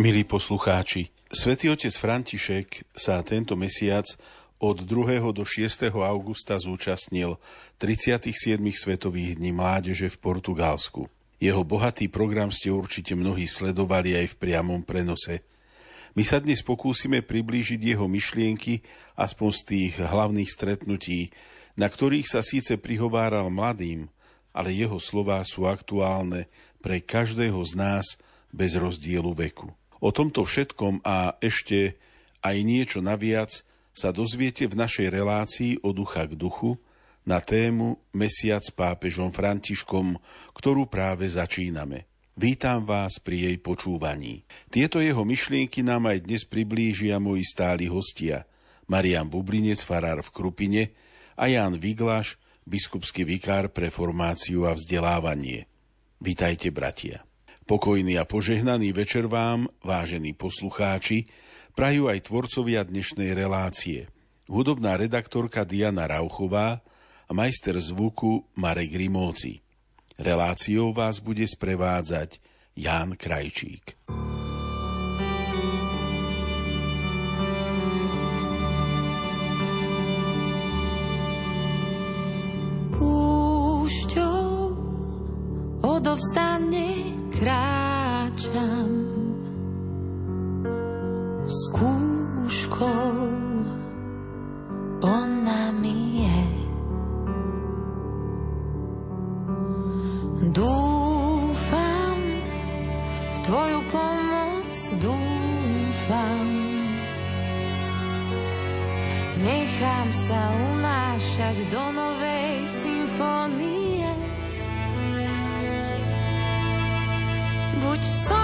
Milí poslucháči, Svetý otec František sa tento mesiac od 2. do 6. augusta zúčastnil 37. Svetových dní mládeže v Portugalsku. Jeho bohatý program ste určite mnohí sledovali aj v priamom prenose. My sa dnes pokúsime priblížiť jeho myšlienky aspoň z tých hlavných stretnutí, na ktorých sa síce prihováral mladým, ale jeho slová sú aktuálne pre každého z nás bez rozdielu veku. O tomto všetkom a ešte aj niečo naviac sa dozviete v našej relácii o ducha k duchu na tému Mesiac pápežom Františkom, ktorú práve začíname. Vítam vás pri jej počúvaní. Tieto jeho myšlienky nám aj dnes priblížia moji stáli hostia. Marian Bublinec, farár v Krupine a Jan Viglaš, biskupský vikár pre formáciu a vzdelávanie. Vítajte, bratia. Pokojný a požehnaný večer vám, vážení poslucháči, prajú aj tvorcovia dnešnej relácie. Hudobná redaktorka Diana Rauchová a majster zvuku Marek Rimóci. Reláciou vás bude sprevádzať Ján Krajčík. Púšťou odovstane kráčam skúškou ona mi je. Dúfam v tvoju pomoc dúfam. Nechám sa unášať do novej symfónie Buď so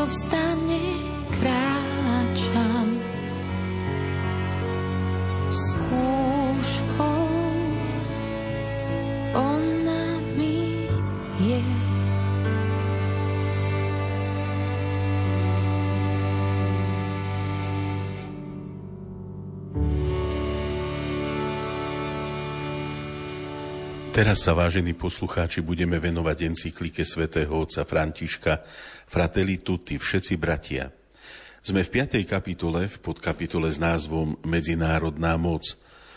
odovstane kráčam Teraz sa, vážení poslucháči, budeme venovať encyklike svätého otca Františka Fratelli Tutti, všetci bratia. Sme v 5. kapitole, v podkapitole s názvom Medzinárodná moc.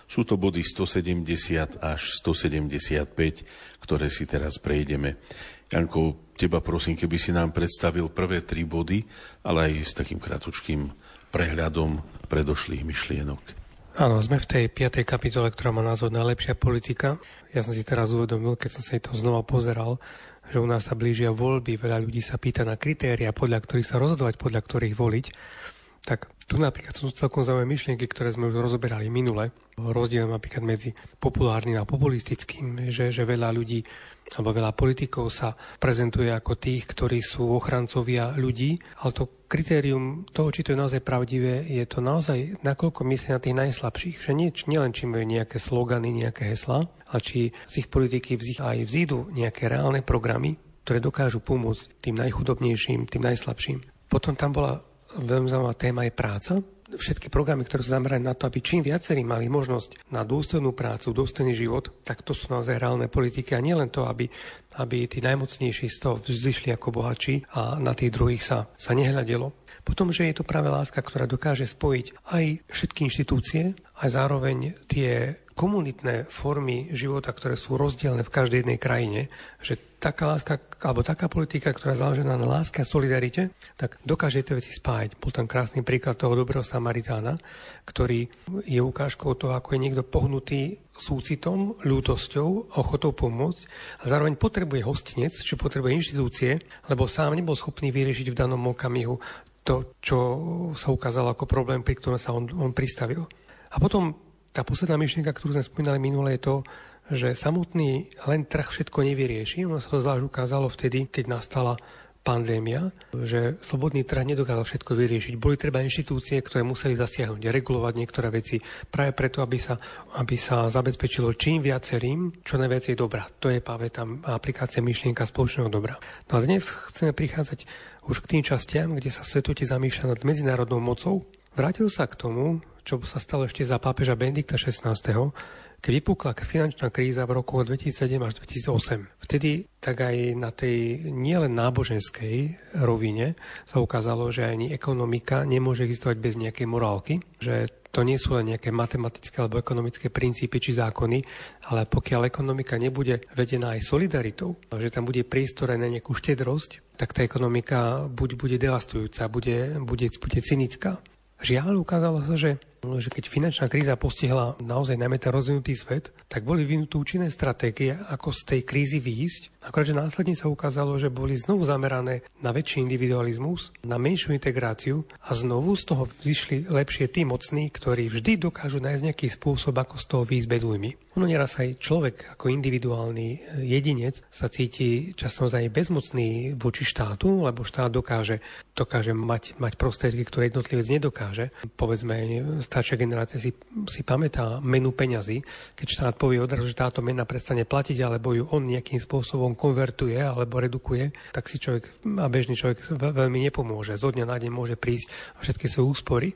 Sú to body 170 až 175, ktoré si teraz prejdeme. Janko, teba prosím, keby si nám predstavil prvé tri body, ale aj s takým kratučkým prehľadom predošlých myšlienok. Áno, sme v tej piatej kapitole, ktorá má názov Najlepšia politika. Ja som si teraz uvedomil, keď som sa to znova pozeral, že u nás sa blížia voľby, veľa ľudí sa pýta na kritéria, podľa ktorých sa rozhodovať, podľa ktorých voliť. Tak tu napríklad sú celkom zaujímavé myšlienky, ktoré sme už rozoberali minule. Rozdiel napríklad medzi populárnym a populistickým, že, že veľa ľudí alebo veľa politikov sa prezentuje ako tých, ktorí sú ochrancovia ľudí, ale to kritérium toho, či to je naozaj pravdivé, je to naozaj, nakoľko myslia na tých najslabších. Že nie, nielen či majú nejaké slogany, nejaké heslá, ale či z ich politiky aj vzídu nejaké reálne programy, ktoré dokážu pomôcť tým najchudobnejším, tým najslabším. Potom tam bola veľmi zaujímavá téma je práca, všetky programy, ktoré sú zamerané na to, aby čím viacerí mali možnosť na dôstojnú prácu, dôstojný život, tak to sú naozaj reálne politiky a nielen to, aby, aby tí najmocnejší z toho vzýšli ako bohatší a na tých druhých sa, sa nehľadelo. Potom, že je to práve láska, ktorá dokáže spojiť aj všetky inštitúcie, aj zároveň tie komunitné formy života, ktoré sú rozdielne v každej jednej krajine, že taká láska, alebo taká politika, ktorá je založená na láske a solidarite, tak dokáže tie veci spájať. Bol tam krásny príklad toho dobrého Samaritána, ktorý je ukážkou toho, ako je niekto pohnutý súcitom, ľútosťou, ochotou pomôcť a zároveň potrebuje hostinec, či potrebuje inštitúcie, lebo sám nebol schopný vyriešiť v danom okamihu to, čo sa ukázalo ako problém, pri ktorom sa on, on pristavil. A potom tá posledná myšlienka, ktorú sme spomínali minule, je to, že samotný len trh všetko nevyrieši. Ono sa to zvlášť ukázalo vtedy, keď nastala pandémia, že slobodný trh nedokázal všetko vyriešiť. Boli treba inštitúcie, ktoré museli zasiahnuť, regulovať niektoré veci práve preto, aby sa, aby sa zabezpečilo čím viacerým, čo najviacej dobrá. To je práve tam aplikácia myšlienka spoločného dobra. No a dnes chceme prichádzať už k tým častiam, kde sa svetote zamýšľa nad medzinárodnou mocou. Vrátil sa k tomu, čo sa stalo ešte za pápeža Benedikta XVI, keď vypukla finančná kríza v roku 2007 až 2008. Vtedy tak aj na tej nielen náboženskej rovine sa ukázalo, že ani ekonomika nemôže existovať bez nejakej morálky, že to nie sú len nejaké matematické alebo ekonomické princípy či zákony, ale pokiaľ ekonomika nebude vedená aj solidaritou, že tam bude priestor aj na nejakú štedrosť, tak tá ekonomika buď bude devastujúca, bude, bude, bude cynická. Žiaľ, ukázalo sa, že že keď finančná kríza postihla naozaj najmä ten rozvinutý svet, tak boli vynuté účinné stratégie, ako z tej krízy výjsť. Akorát, následne sa ukázalo, že boli znovu zamerané na väčší individualizmus, na menšiu integráciu a znovu z toho vzýšli lepšie tí mocní, ktorí vždy dokážu nájsť nejaký spôsob, ako z toho výjsť bez újmy. Ono nieraz aj človek ako individuálny jedinec sa cíti často aj bezmocný voči štátu, lebo štát dokáže, dokáže mať, mať prostriedky, ktoré jednotlivec nedokáže. Povedzme, staršia generácia si, si pamätá menu peňazí, keď štát povie odrazu, že táto mena prestane platiť, alebo ju on nejakým spôsobom konvertuje alebo redukuje, tak si človek a bežný človek veľmi nepomôže. Zo dňa na deň môže prísť všetky svoje úspory,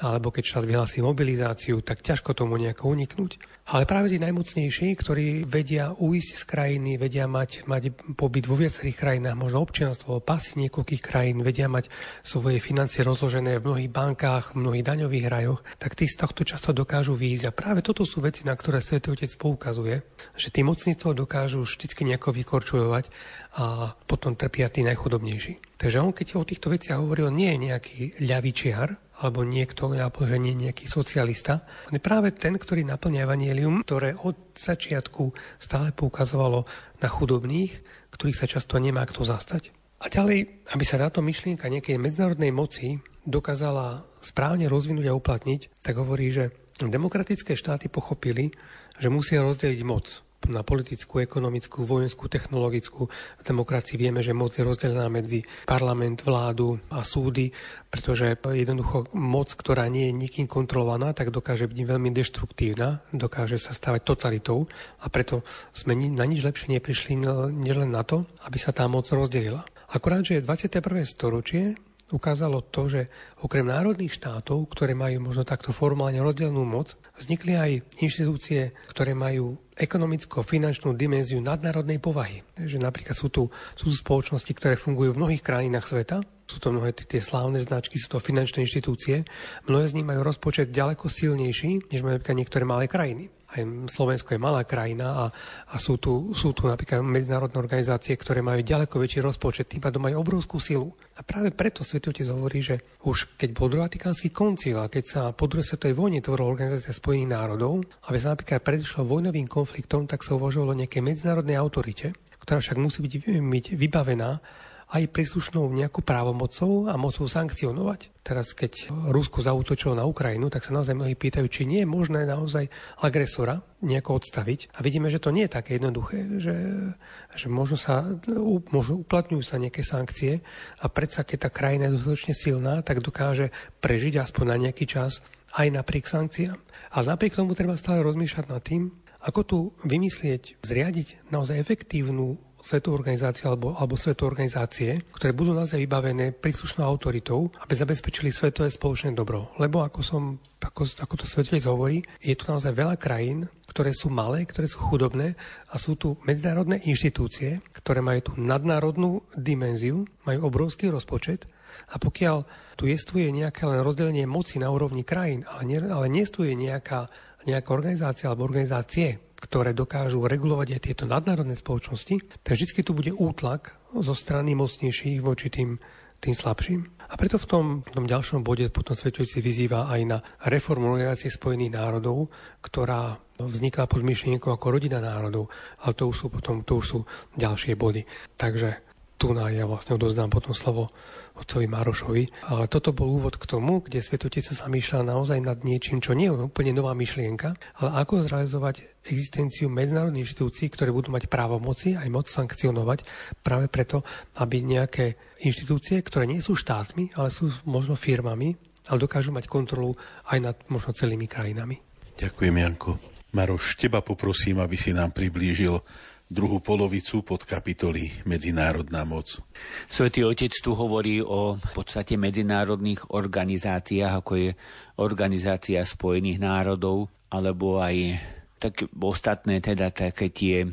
alebo keď štát vyhlási mobilizáciu, tak ťažko tomu nejako uniknúť. Ale práve tí najmocnejší, ktorí vedia uísť z krajiny, vedia mať, mať pobyt vo viacerých krajinách, možno občianstvo, pasy niekoľkých krajín, vedia mať svoje financie rozložené v mnohých bankách, v mnohých daňových rajoch, tak tí z tohto často dokážu výjsť. A práve toto sú veci, na ktoré Svetý Otec poukazuje, že tí mocní toho dokážu vždy nejako vykorčulovať a potom trpia tí najchudobnejší. Takže on, keď o týchto veciach hovoril, nie je nejaký ľavičiar, alebo niekto, alebo že nie nejaký socialista. On je práve ten, ktorý naplňa evanielium, ktoré od začiatku stále poukazovalo na chudobných, ktorých sa často nemá kto zastať. A ďalej, aby sa táto myšlienka nejakej medzinárodnej moci dokázala správne rozvinúť a uplatniť, tak hovorí, že demokratické štáty pochopili, že musia rozdeliť moc na politickú, ekonomickú, vojenskú, technologickú. V demokracii vieme, že moc je rozdelená medzi parlament, vládu a súdy, pretože jednoducho moc, ktorá nie je nikým kontrolovaná, tak dokáže byť veľmi deštruktívna, dokáže sa stávať totalitou a preto sme na nič lepšie neprišli než len na to, aby sa tá moc rozdelila. Akurát, že 21. storočie ukázalo to, že okrem národných štátov, ktoré majú možno takto formálne rozdielnú moc, vznikli aj inštitúcie, ktoré majú ekonomicko-finančnú dimenziu nadnárodnej povahy. Že napríklad sú tu, sú spoločnosti, ktoré fungujú v mnohých krajinách sveta, sú to mnohé tie slávne značky, sú to finančné inštitúcie. Mnohé z nich majú rozpočet ďaleko silnejší, než majú niektoré malé krajiny aj Slovensko je malá krajina a, a sú, tu, sú tu napríklad medzinárodné organizácie, ktoré majú ďaleko väčší rozpočet, tým pádom majú obrovskú silu. A práve preto Svetý hovorí, že už keď bol druhatikánsky koncil a keď sa po druhej svetovej vojne tvorila Organizácia Spojených národov, aby sa napríklad predišlo vojnovým konfliktom, tak sa uvažovalo o nejakej medzinárodnej autorite, ktorá však musí byť vybavená aj príslušnou nejakou právomocou a mocou sankcionovať. Teraz, keď Rusko zautočilo na Ukrajinu, tak sa naozaj mnohí pýtajú, či nie je možné naozaj agresora nejako odstaviť. A vidíme, že to nie je také jednoduché, že, že možno sa, možno uplatňujú sa nejaké sankcie a predsa, keď tá krajina je dostatočne silná, tak dokáže prežiť aspoň na nejaký čas aj napriek sankciám. Ale napriek tomu treba stále rozmýšľať nad tým, ako tu vymyslieť, zriadiť naozaj efektívnu svetovú organizáciu alebo, alebo svetové organizácie, ktoré budú naozaj vybavené príslušnou autoritou, aby zabezpečili svetové spoločné dobro. Lebo ako som, ako, ako to svetovec hovorí, je tu naozaj veľa krajín, ktoré sú malé, ktoré sú chudobné a sú tu medzinárodné inštitúcie, ktoré majú tú nadnárodnú dimenziu, majú obrovský rozpočet a pokiaľ tu jestvuje nejaké len rozdelenie moci na úrovni krajín, ale, nie, ale nestuje nejaká, nejaká organizácia alebo organizácie, ktoré dokážu regulovať aj tieto nadnárodné spoločnosti, tak vždy tu bude útlak zo strany mocnejších voči tým, tým slabším. A preto v tom, v tom ďalšom bode potom svetujúci vyzýva aj na reformu Organizácie spojených národov, ktorá vznikla pod myšlienkou ako rodina národov, ale to už sú potom to už sú ďalšie body. Takže tu na ja vlastne odozdám potom slovo otcovi Marošovi. Ale toto bol úvod k tomu, kde Svetotec sa zamýšľa naozaj nad niečím, čo nie je úplne nová myšlienka, ale ako zrealizovať existenciu medzinárodných inštitúcií, ktoré budú mať právomoci aj moc sankcionovať práve preto, aby nejaké inštitúcie, ktoré nie sú štátmi, ale sú možno firmami, ale dokážu mať kontrolu aj nad možno celými krajinami. Ďakujem, Janko. Maroš, teba poprosím, aby si nám priblížil druhú polovicu pod kapitoly Medzinárodná moc. Svetý Otec tu hovorí o podstate medzinárodných organizáciách, ako je Organizácia spojených národov, alebo aj tak ostatné teda také tie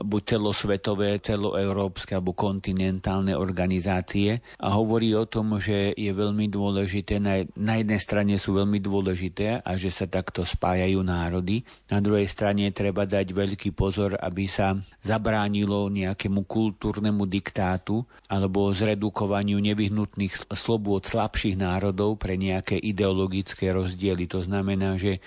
buď celosvetové, celoeurópske alebo kontinentálne organizácie a hovorí o tom, že je veľmi dôležité, na, na jednej strane sú veľmi dôležité a že sa takto spájajú národy, na druhej strane treba dať veľký pozor, aby sa zabránilo nejakému kultúrnemu diktátu alebo zredukovaniu nevyhnutných slobôd slabších národov pre nejaké ideologické rozdiely. To znamená, že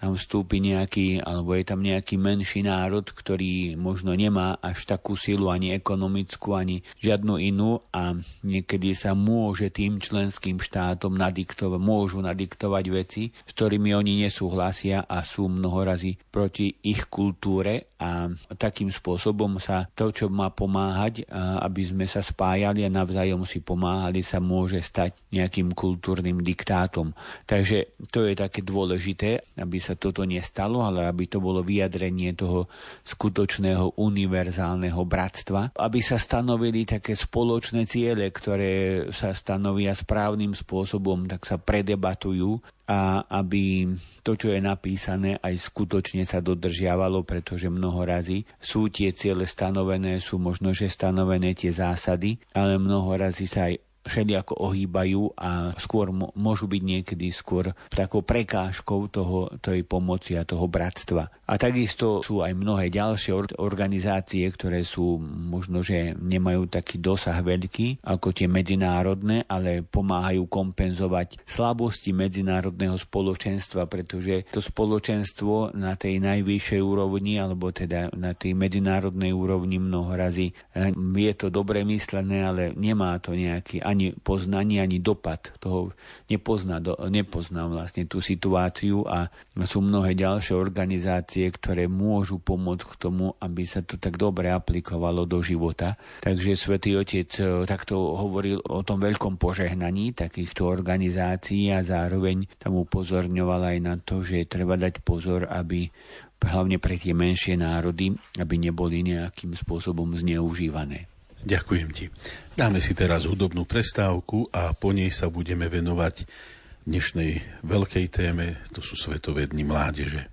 tam vstúpi nejaký, alebo je tam nejaký menší národ, ktorý možno nemá až takú silu ani ekonomickú, ani žiadnu inú a niekedy sa môže tým členským štátom nadiktovať, môžu nadiktovať veci, s ktorými oni nesúhlasia a sú mnohorazí proti ich kultúre a takým spôsobom sa to, čo má pomáhať, aby sme sa spájali a navzájom si pomáhali, sa môže stať nejakým kultúrnym diktátom. Takže to je také dôležité, aby sa sa toto nestalo, ale aby to bolo vyjadrenie toho skutočného univerzálneho bratstva, aby sa stanovili také spoločné ciele, ktoré sa stanovia správnym spôsobom, tak sa predebatujú a aby to, čo je napísané, aj skutočne sa dodržiavalo, pretože mnoho razy sú tie ciele stanovené, sú možno, že stanovené tie zásady, ale mnoho razy sa aj všelijako ohýbajú a skôr môžu byť niekedy skôr takou prekážkou toho, tej pomoci a toho bratstva. A takisto sú aj mnohé ďalšie organizácie, ktoré sú možno, že nemajú taký dosah veľký ako tie medzinárodné, ale pomáhajú kompenzovať slabosti medzinárodného spoločenstva, pretože to spoločenstvo na tej najvyššej úrovni, alebo teda na tej medzinárodnej úrovni mnoho razy eh, je to dobre myslené, ale nemá to nejaký ani poznanie, ani dopad toho nepozná, do, nepozná vlastne tú situáciu a sú mnohé ďalšie organizácie, ktoré môžu pomôcť k tomu, aby sa to tak dobre aplikovalo do života. Takže svätý Otec e, takto hovoril o tom veľkom požehnaní takýchto organizácií a zároveň tam upozorňoval aj na to, že treba dať pozor, aby hlavne pre tie menšie národy, aby neboli nejakým spôsobom zneužívané. Ďakujem ti. Dáme si teraz hudobnú prestávku a po nej sa budeme venovať dnešnej veľkej téme, to sú Svetové dni mládeže.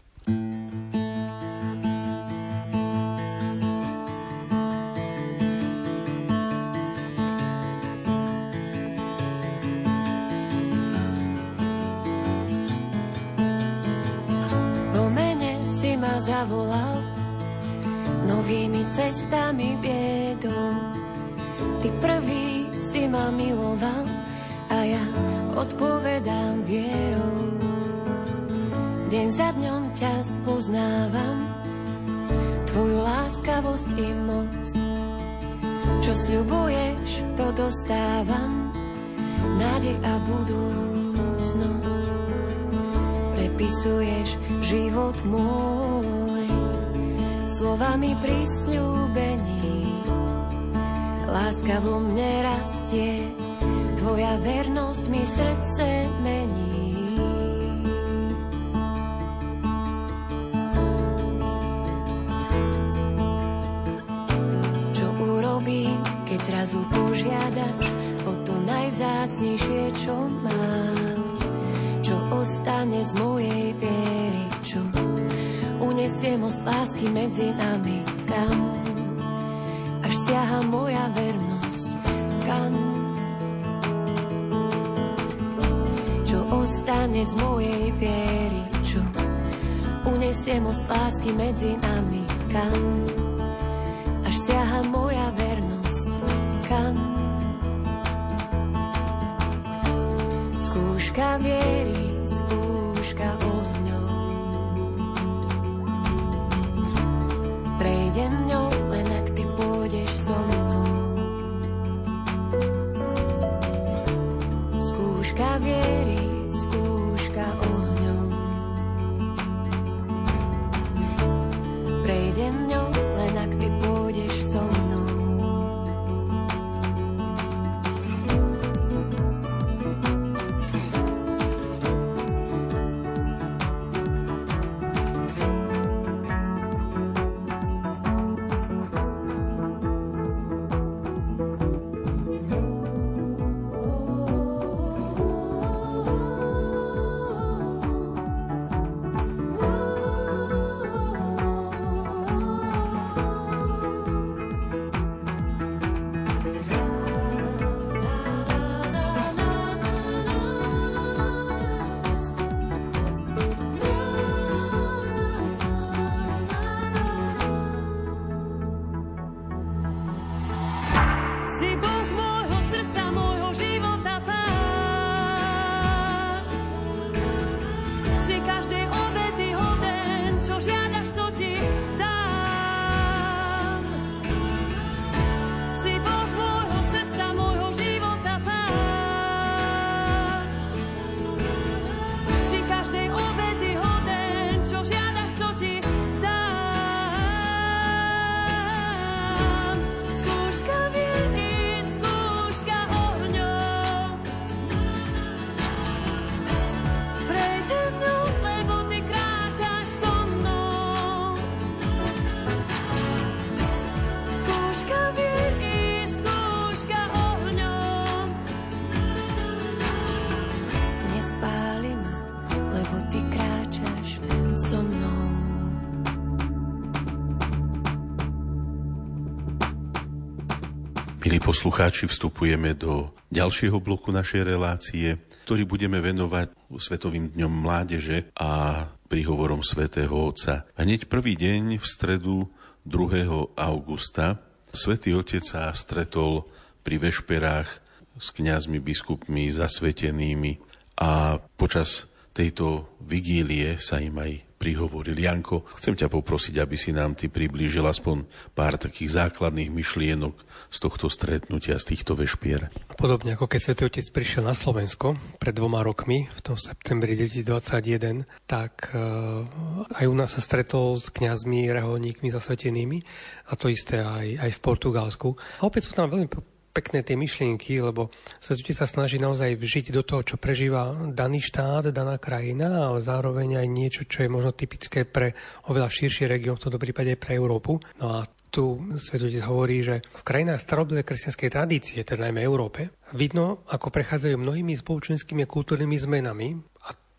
zavolal, novými cestami viedol. Ty prvý si ma miloval a ja odpovedám vierou. Deň za dňom ťa spoznávam, tvoju láskavosť i moc. Čo sľubuješ, to dostávam, nádej a budúcnosť. Prepisuješ život môj slovami prisľúbení. Láska vo mne rastie, tvoja vernosť mi srdce mení. Čo urobím, keď zrazu požiadaš o to najvzácnejšie, čo mám? Čo ostane z mojej viery, čo unesie most lásky medzi nami, kam siaha moja vernosť, kam? Čo ostane z mojej viery, čo unesie most lásky medzi nami, kam? Až siaha moja vernosť, kam? Skúška viery, skúška ohňov. Skúška Milí poslucháči, vstupujeme do ďalšieho bloku našej relácie, ktorý budeme venovať Svetovým dňom mládeže a príhovorom svätého Otca. Hneď prvý deň v stredu 2. augusta Svetý Otec sa stretol pri vešperách s kňazmi, biskupmi, zasvetenými a počas tejto vigílie sa im aj prihovoril. Janko, chcem ťa poprosiť, aby si nám ty priblížil aspoň pár takých základných myšlienok z tohto stretnutia, z týchto vešpier. Podobne ako keď Svetý Otec prišiel na Slovensko pred dvoma rokmi, v tom septembri 2021, tak eh, aj u nás sa stretol s kňazmi, reholníkmi, zasvetenými a to isté aj, aj v Portugalsku. A opäť sú tam veľmi pekné tie myšlienky, lebo Svetý Otec sa snaží naozaj vžiť do toho, čo prežíva daný štát, daná krajina, ale zároveň aj niečo, čo je možno typické pre oveľa širší región, v tomto prípade aj pre Európu. No a tu Svetotec hovorí, že v krajinách starobylej kresťanskej tradície, teda najmä Európe, vidno, ako prechádzajú mnohými spoločenskými a kultúrnymi zmenami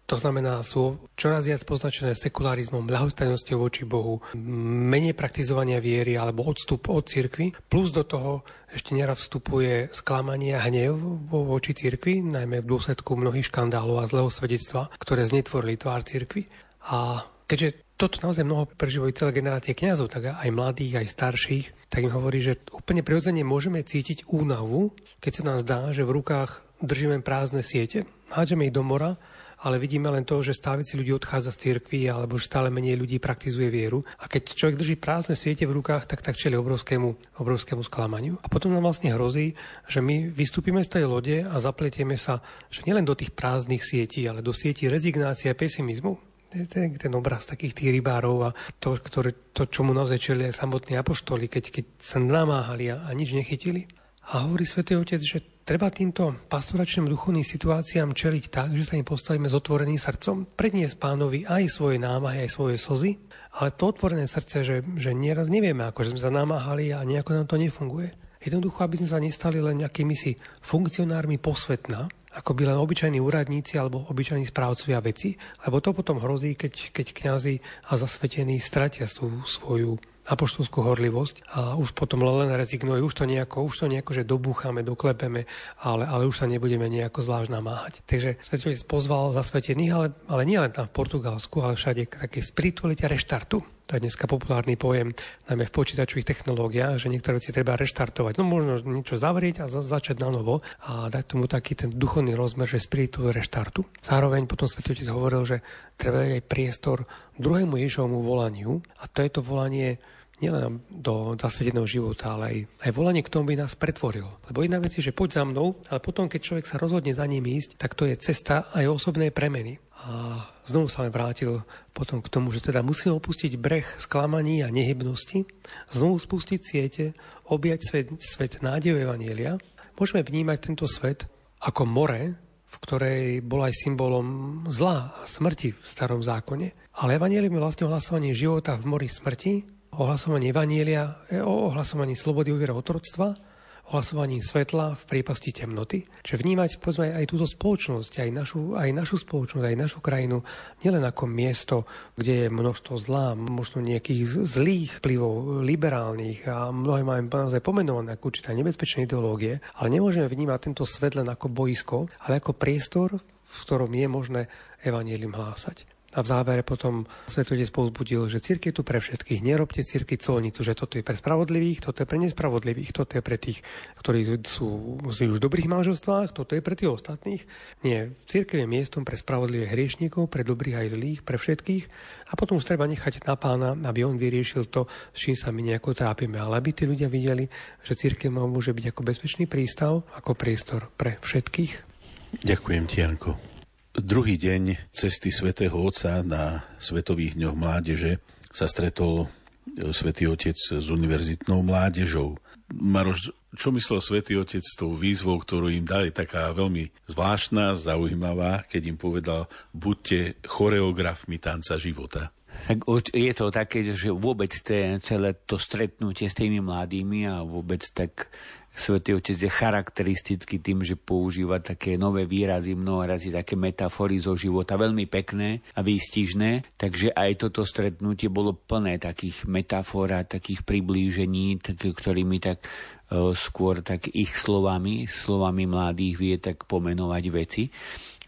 to znamená, sú čoraz viac poznačené sekularizmom, ľahostajnosťou voči Bohu, menej praktizovania viery alebo odstup od cirkvy, plus do toho ešte neraz vstupuje sklamanie a hnev vo voči cirkvi, najmä v dôsledku mnohých škandálov a zlého svedectva, ktoré znetvorili tvár cirkvi. A keďže toto naozaj mnoho prežívajú celé generácie kňazov, tak aj mladých, aj starších, tak im hovorí, že úplne prirodzene môžeme cítiť únavu, keď sa nám zdá, že v rukách držíme prázdne siete, hádžeme ich do mora ale vidíme len to, že stále si ľudí odchádza z cirkvi alebo že stále menej ľudí praktizuje vieru. A keď človek drží prázdne siete v rukách, tak tak čeli obrovskému, obrovskému sklamaniu. A potom nám vlastne hrozí, že my vystúpime z tej lode a zapletieme sa, že nielen do tých prázdnych sietí, ale do sietí rezignácie a pesimizmu ten, ten obraz takých tých rybárov a to, ktoré, to čomu naozaj čeli aj samotní apoštoli, keď, keď sa namáhali a, a nič nechytili. A hovorí svätý Otec, že Treba týmto pastoračným duchovným situáciám čeliť tak, že sa im postavíme s otvoreným srdcom, predniesť pánovi aj svoje námahy, aj svoje slzy, ale to otvorené srdce, že, že nieraz nevieme, ako sme sa namáhali a nejako nám to nefunguje. Jednoducho, aby sme sa nestali len nejakými si funkcionármi posvetná, ako by len obyčajní úradníci alebo obyčajní správcovia veci, lebo to potom hrozí, keď, keď kňazi a zasvetení stratia tú svoju apoštolskú horlivosť a už potom len rezignujú, už to nejako, už to nejako, že dobúchame, doklepeme, ale, ale už sa nebudeme nejako zvlášť namáhať. Takže Svetý pozval zasvetených, ale, ale nie len tam v Portugalsku, ale všade k takej spiritualite reštartu. To je dneska populárny pojem, najmä v počítačových technológiách, že niektoré veci treba reštartovať. No možno niečo zavrieť a za, začať na novo a dať tomu taký ten duchovný rozmer, že spiritu reštartu. Zároveň potom Svetý hovoril, že treba aj priestor druhému Ježovmu volaniu a to je to volanie nielen do zasveteného života, ale aj, aj volanie k tomu by nás pretvoril. Lebo jedna vec je, že poď za mnou, ale potom, keď človek sa rozhodne za ním ísť, tak to je cesta aj osobnej premeny. A znovu sa len vrátil potom k tomu, že teda musíme opustiť breh sklamaní a nehybnosti, znovu spustiť siete, objať svet, svet nádeju Evanielia. Môžeme vnímať tento svet ako more, v ktorej bol aj symbolom zla a smrti v starom zákone. Ale Evangelium je vlastne ohlasovanie života v mori smrti, ohlasovaní Evanielia, e, o ohlasovaní slobody uviera otroctva, ohlasovaní svetla v prípasti temnoty. Čiže vnímať povedzme, aj túto spoločnosť, aj našu, aj našu spoločnosť, aj našu krajinu, nielen ako miesto, kde je množstvo zlá, možno nejakých zlých vplyvov, liberálnych a mnohé máme naozaj pomenované ako určité nebezpečné ideológie, ale nemôžeme vnímať tento svet len ako boisko, ale ako priestor, v ktorom je možné evanielium hlásať. A v závere potom Svetotec povzbudil, že církev tu pre všetkých. Nerobte círky colnicu, že toto je pre spravodlivých, toto je pre nespravodlivých, toto je pre tých, ktorí sú už v dobrých manželstvách, toto je pre tých ostatných. Nie, církev je miestom pre spravodlivých hriešníkov, pre dobrých aj zlých, pre všetkých. A potom už treba nechať na pána, aby on vyriešil to, s čím sa my nejako trápime. Ale aby tí ľudia videli, že církev môže byť ako bezpečný prístav, ako priestor pre všetkých. Ďakujem ti, Janko. Druhý deň cesty svätého Otca na Svetových dňoch mládeže sa stretol e, svätý Otec s univerzitnou mládežou. Maroš, čo myslel svätý Otec s tou výzvou, ktorú im dali, taká veľmi zvláštna, zaujímavá, keď im povedal, buďte choreografmi tanca života. Tak je to také, že vôbec té, celé to stretnutie s tými mladými a vôbec tak Svetý Otec je charakteristický tým, že používa také nové výrazy, mnoho razy také metafory zo života, veľmi pekné a výstižné, takže aj toto stretnutie bolo plné takých metafor a takých priblížení, tak, ktorými tak e, skôr tak ich slovami, slovami mladých vie tak pomenovať veci.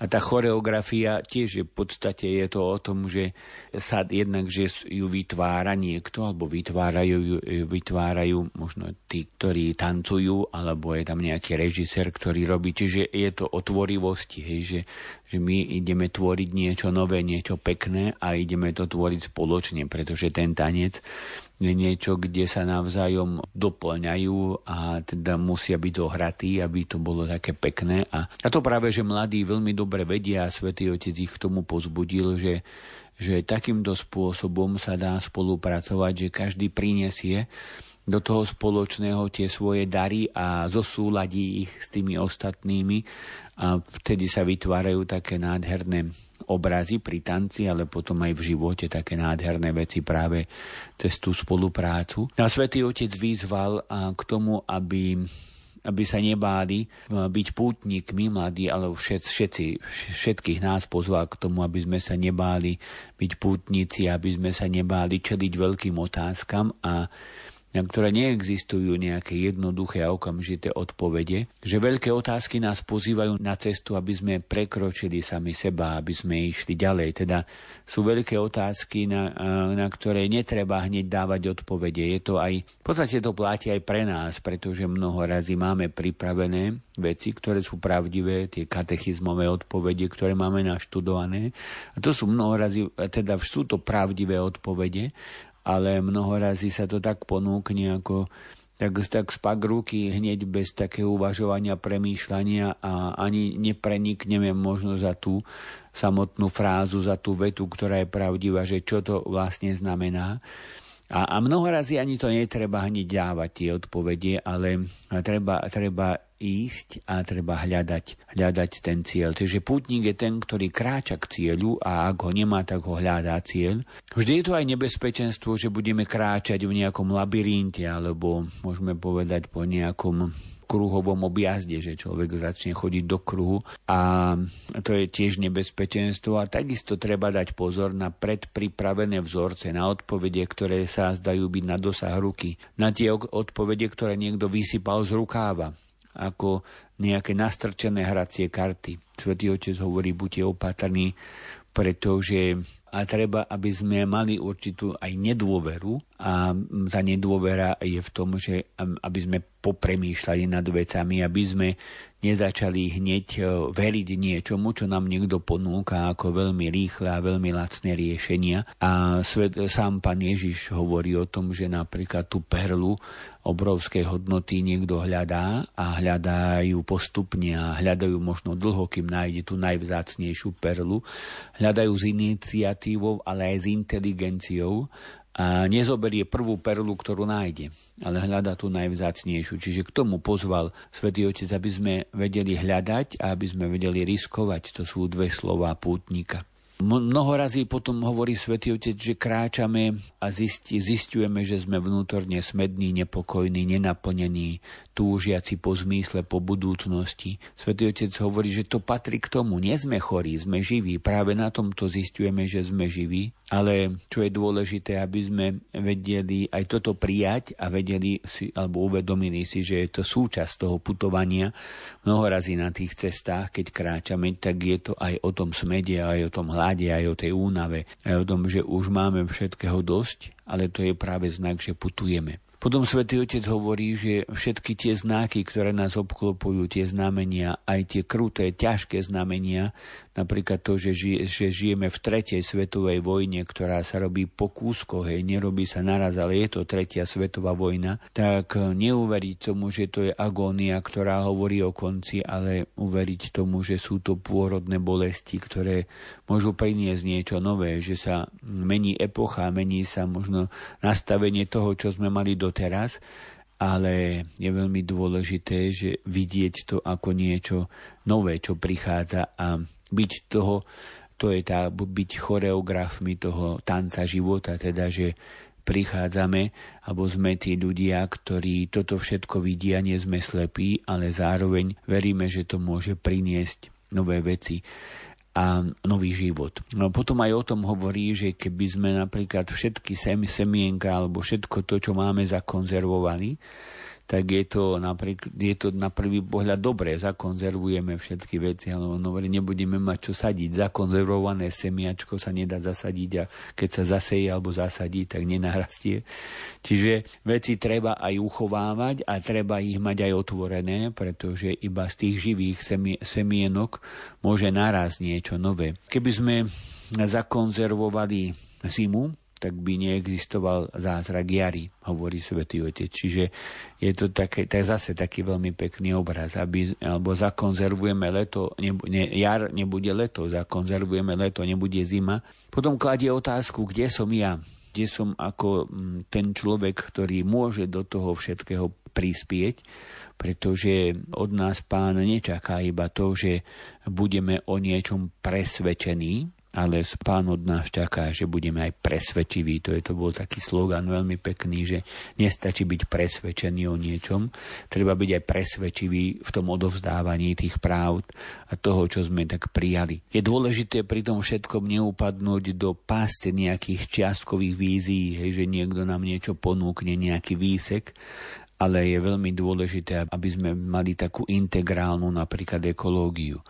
A tá choreografia tiež je v podstate je to o tom, že sa jednak, že ju vytvára niekto, alebo vytvárajú, vytvárajú možno tí, ktorí tancujú, alebo je tam nejaký režisér, ktorý robí. Čiže je to o tvorivosti, hej, že, že my ideme tvoriť niečo nové, niečo pekné a ideme to tvoriť spoločne, pretože ten tanec je niečo, kde sa navzájom doplňajú a teda musia byť zohratí, aby to bolo také pekné. A, a to práve, že mladí veľmi dobre vedia a Svetý Otec ich k tomu pozbudil, že, že takýmto spôsobom sa dá spolupracovať, že každý prinesie do toho spoločného tie svoje dary a zosúladí ich s tými ostatnými a vtedy sa vytvárajú také nádherné obrazy pri tanci, ale potom aj v živote také nádherné veci práve cez tú spoluprácu. A Svetý Otec vyzval k tomu, aby aby sa nebáli byť pútnikmi mladí, ale všet, všetci, všetkých nás pozval k tomu, aby sme sa nebáli byť pútnici, aby sme sa nebáli čeliť veľkým otázkam a na ktoré neexistujú nejaké jednoduché a okamžité odpovede, že veľké otázky nás pozývajú na cestu, aby sme prekročili sami seba, aby sme išli ďalej. Teda sú veľké otázky, na, na ktoré netreba hneď dávať odpovede. Je to aj, v podstate to platí aj pre nás, pretože mnoho razy máme pripravené veci, ktoré sú pravdivé, tie katechizmové odpovede, ktoré máme naštudované. A to sú mnoho razy, teda sú to pravdivé odpovede, ale mnoho razy sa to tak ponúkne ako tak, tak spak ruky hneď bez takého uvažovania, premýšľania a ani neprenikneme možno za tú samotnú frázu, za tú vetu, ktorá je pravdivá, že čo to vlastne znamená. A, a mnoho razy ani to netreba hneď dávať tie odpovede, ale treba, treba ísť a treba hľadať, hľadať ten cieľ. Takže pútnik je ten, ktorý kráča k cieľu a ak ho nemá, tak ho hľadá cieľ. Vždy je to aj nebezpečenstvo, že budeme kráčať v nejakom labyrinte alebo môžeme povedať po nejakom kruhovom objazde, že človek začne chodiť do kruhu a to je tiež nebezpečenstvo a takisto treba dať pozor na predpripravené vzorce, na odpovede, ktoré sa zdajú byť na dosah ruky, na tie odpovede, ktoré niekto vysypal z rukáva ako nejaké nastrčené hracie karty. Svetý Otec hovorí, buďte opatrní, pretože a treba, aby sme mali určitú aj nedôveru a tá nedôvera je v tom, že aby sme popremýšľali nad vecami, aby sme nezačali hneď e, veriť niečomu, čo nám niekto ponúka ako veľmi rýchle a veľmi lacné riešenia. A svet, sám pán Ježiš hovorí o tom, že napríklad tú perlu obrovskej hodnoty niekto hľadá a hľadá ju postupne a hľadajú možno dlho, kým nájde tú najvzácnejšiu perlu. Hľadajú s iniciatívou, ale aj s inteligenciou a nezoberie prvú perlu, ktorú nájde, ale hľada tú najvzácnejšiu. Čiže k tomu pozval Svetý Otec, aby sme vedeli hľadať a aby sme vedeli riskovať. To sú dve slova pútnika. Mnoho razy potom hovorí Svetý Otec, že kráčame a zisti, zistujeme, že sme vnútorne smední, nepokojní, nenaplnení, túžiaci po zmysle, po budúcnosti. Svetý Otec hovorí, že to patrí k tomu. Nie sme chorí, sme živí. Práve na tomto zistujeme, že sme živí. Ale čo je dôležité, aby sme vedeli aj toto prijať a vedeli si, alebo uvedomili si, že je to súčasť toho putovania. Mnoho razy na tých cestách, keď kráčame, tak je to aj o tom smede, aj o tom hlade, aj o tej únave, aj o tom, že už máme všetkého dosť, ale to je práve znak, že putujeme. Potom svätý Otec hovorí, že všetky tie znaky, ktoré nás obklopujú, tie znamenia, aj tie kruté, ťažké znamenia, Napríklad to, že, ži, že žijeme v tretej svetovej vojne, ktorá sa robí po kúskoch, hej, nerobí sa naraz, ale je to tretia svetová vojna, tak neuveriť tomu, že to je agónia, ktorá hovorí o konci, ale uveriť tomu, že sú to pôrodné bolesti, ktoré môžu priniesť niečo nové, že sa mení epocha, mení sa možno nastavenie toho, čo sme mali doteraz ale je veľmi dôležité, že vidieť to ako niečo nové, čo prichádza a byť toho, to je tá, byť choreografmi toho tanca života, teda, že prichádzame, alebo sme tí ľudia, ktorí toto všetko vidia, nie sme slepí, ale zároveň veríme, že to môže priniesť nové veci a nový život. No potom aj o tom hovorí, že keby sme napríklad všetky sem, semienka alebo všetko to, čo máme zakonzervovali, tak je to, napríklad, je to na prvý pohľad dobré, zakonzervujeme všetky veci, ale on hovorí, nebudeme mať čo sadiť. Zakonzervované semiačko sa nedá zasadiť a keď sa zaseje alebo zasadí, tak nenarastie. Čiže veci treba aj uchovávať a treba ich mať aj otvorené, pretože iba z tých živých semienok môže naraz niečo nové. Keby sme zakonzervovali zimu, tak by neexistoval zázrak jary, hovorí svätý Otec. Čiže je to, také, to zase taký veľmi pekný obraz, aby, alebo zakonzervujeme leto, nebu, ne, jar nebude leto, zakonzervujeme leto, nebude zima. Potom kladie otázku, kde som ja, kde som ako mm, ten človek, ktorý môže do toho všetkého prispieť, pretože od nás pán nečaká iba to, že budeme o niečom presvedčení, ale pán od nás čaká, že budeme aj presvedčiví. To je to bol taký slogan veľmi pekný, že nestačí byť presvedčený o niečom, treba byť aj presvedčivý v tom odovzdávaní tých práv a toho, čo sme tak prijali. Je dôležité pri tom všetkom neupadnúť do pásce nejakých čiastkových vízií, hej, že niekto nám niečo ponúkne, nejaký výsek, ale je veľmi dôležité, aby sme mali takú integrálnu napríklad ekológiu.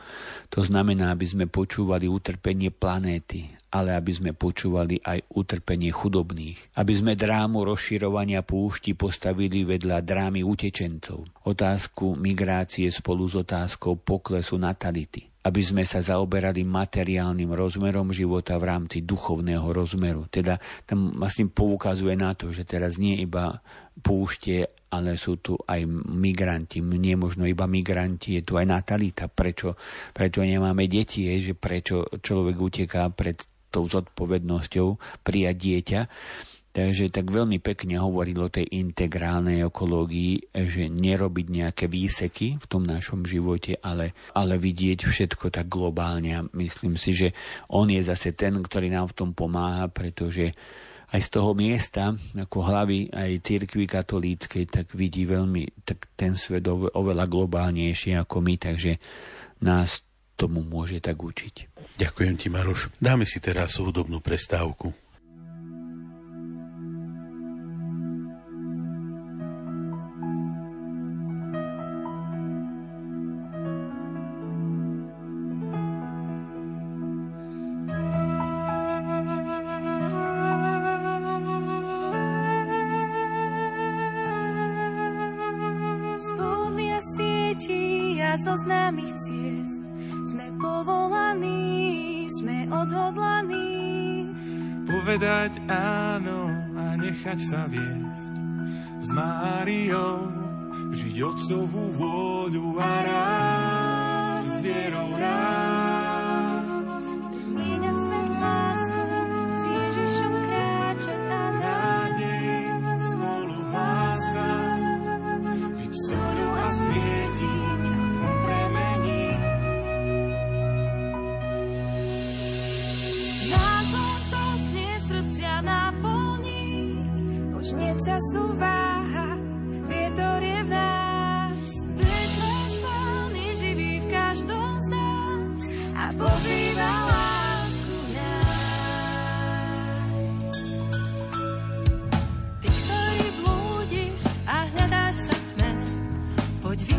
To znamená, aby sme počúvali utrpenie planéty, ale aby sme počúvali aj utrpenie chudobných. Aby sme drámu rozširovania púšti postavili vedľa drámy utečencov. Otázku migrácie spolu s otázkou poklesu natality aby sme sa zaoberali materiálnym rozmerom života v rámci duchovného rozmeru. Teda tam vlastne poukazuje na to, že teraz nie iba púšte ale sú tu aj migranti. Nie možno iba migranti, je tu aj natalita. Prečo, prečo nemáme deti, je, že prečo človek uteká pred tou zodpovednosťou prijať dieťa. Takže tak veľmi pekne hovoril o tej integrálnej ekológii, že nerobiť nejaké výseky v tom našom živote, ale, ale vidieť všetko tak globálne. A myslím si, že on je zase ten, ktorý nám v tom pomáha, pretože aj z toho miesta, ako hlavy aj cirkvi katolíckej, tak vidí veľmi tak ten svet oveľa globálnejšie ako my, takže nás tomu môže tak učiť. Ďakujem ti, Maroš. Dáme si teraz hudobnú prestávku. Povedať áno a nechať sa viesť. S Máriou žiť otcovú vôľu a rád s vierou rád.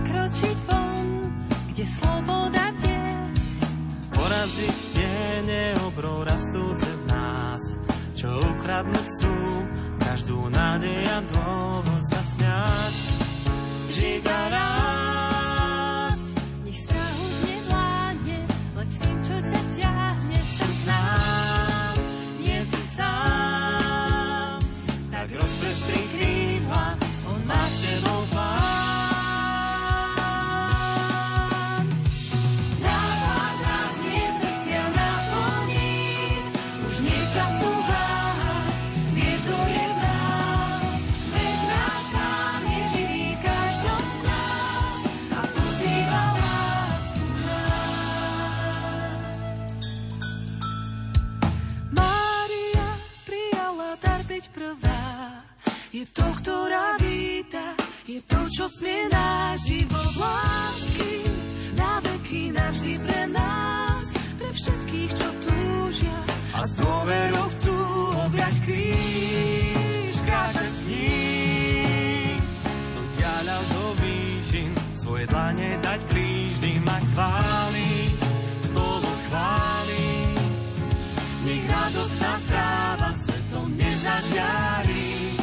Vykročiť von, kde sloboda tiež. Poraziť tiene obrov rastúce v nás, čo ukradnúť chcú každú nádej a dôvod sa smiať. Žiť a to, čo smie náš život lásky. Na veky, navždy pre nás, pre všetkých, čo túžia. A s dôverou chcú objať kríž, kráčať s ním. Do ďaľa do výšin, svoje dlane dať blížnym a chváliť. Nech radostná správa svetom nezažiari.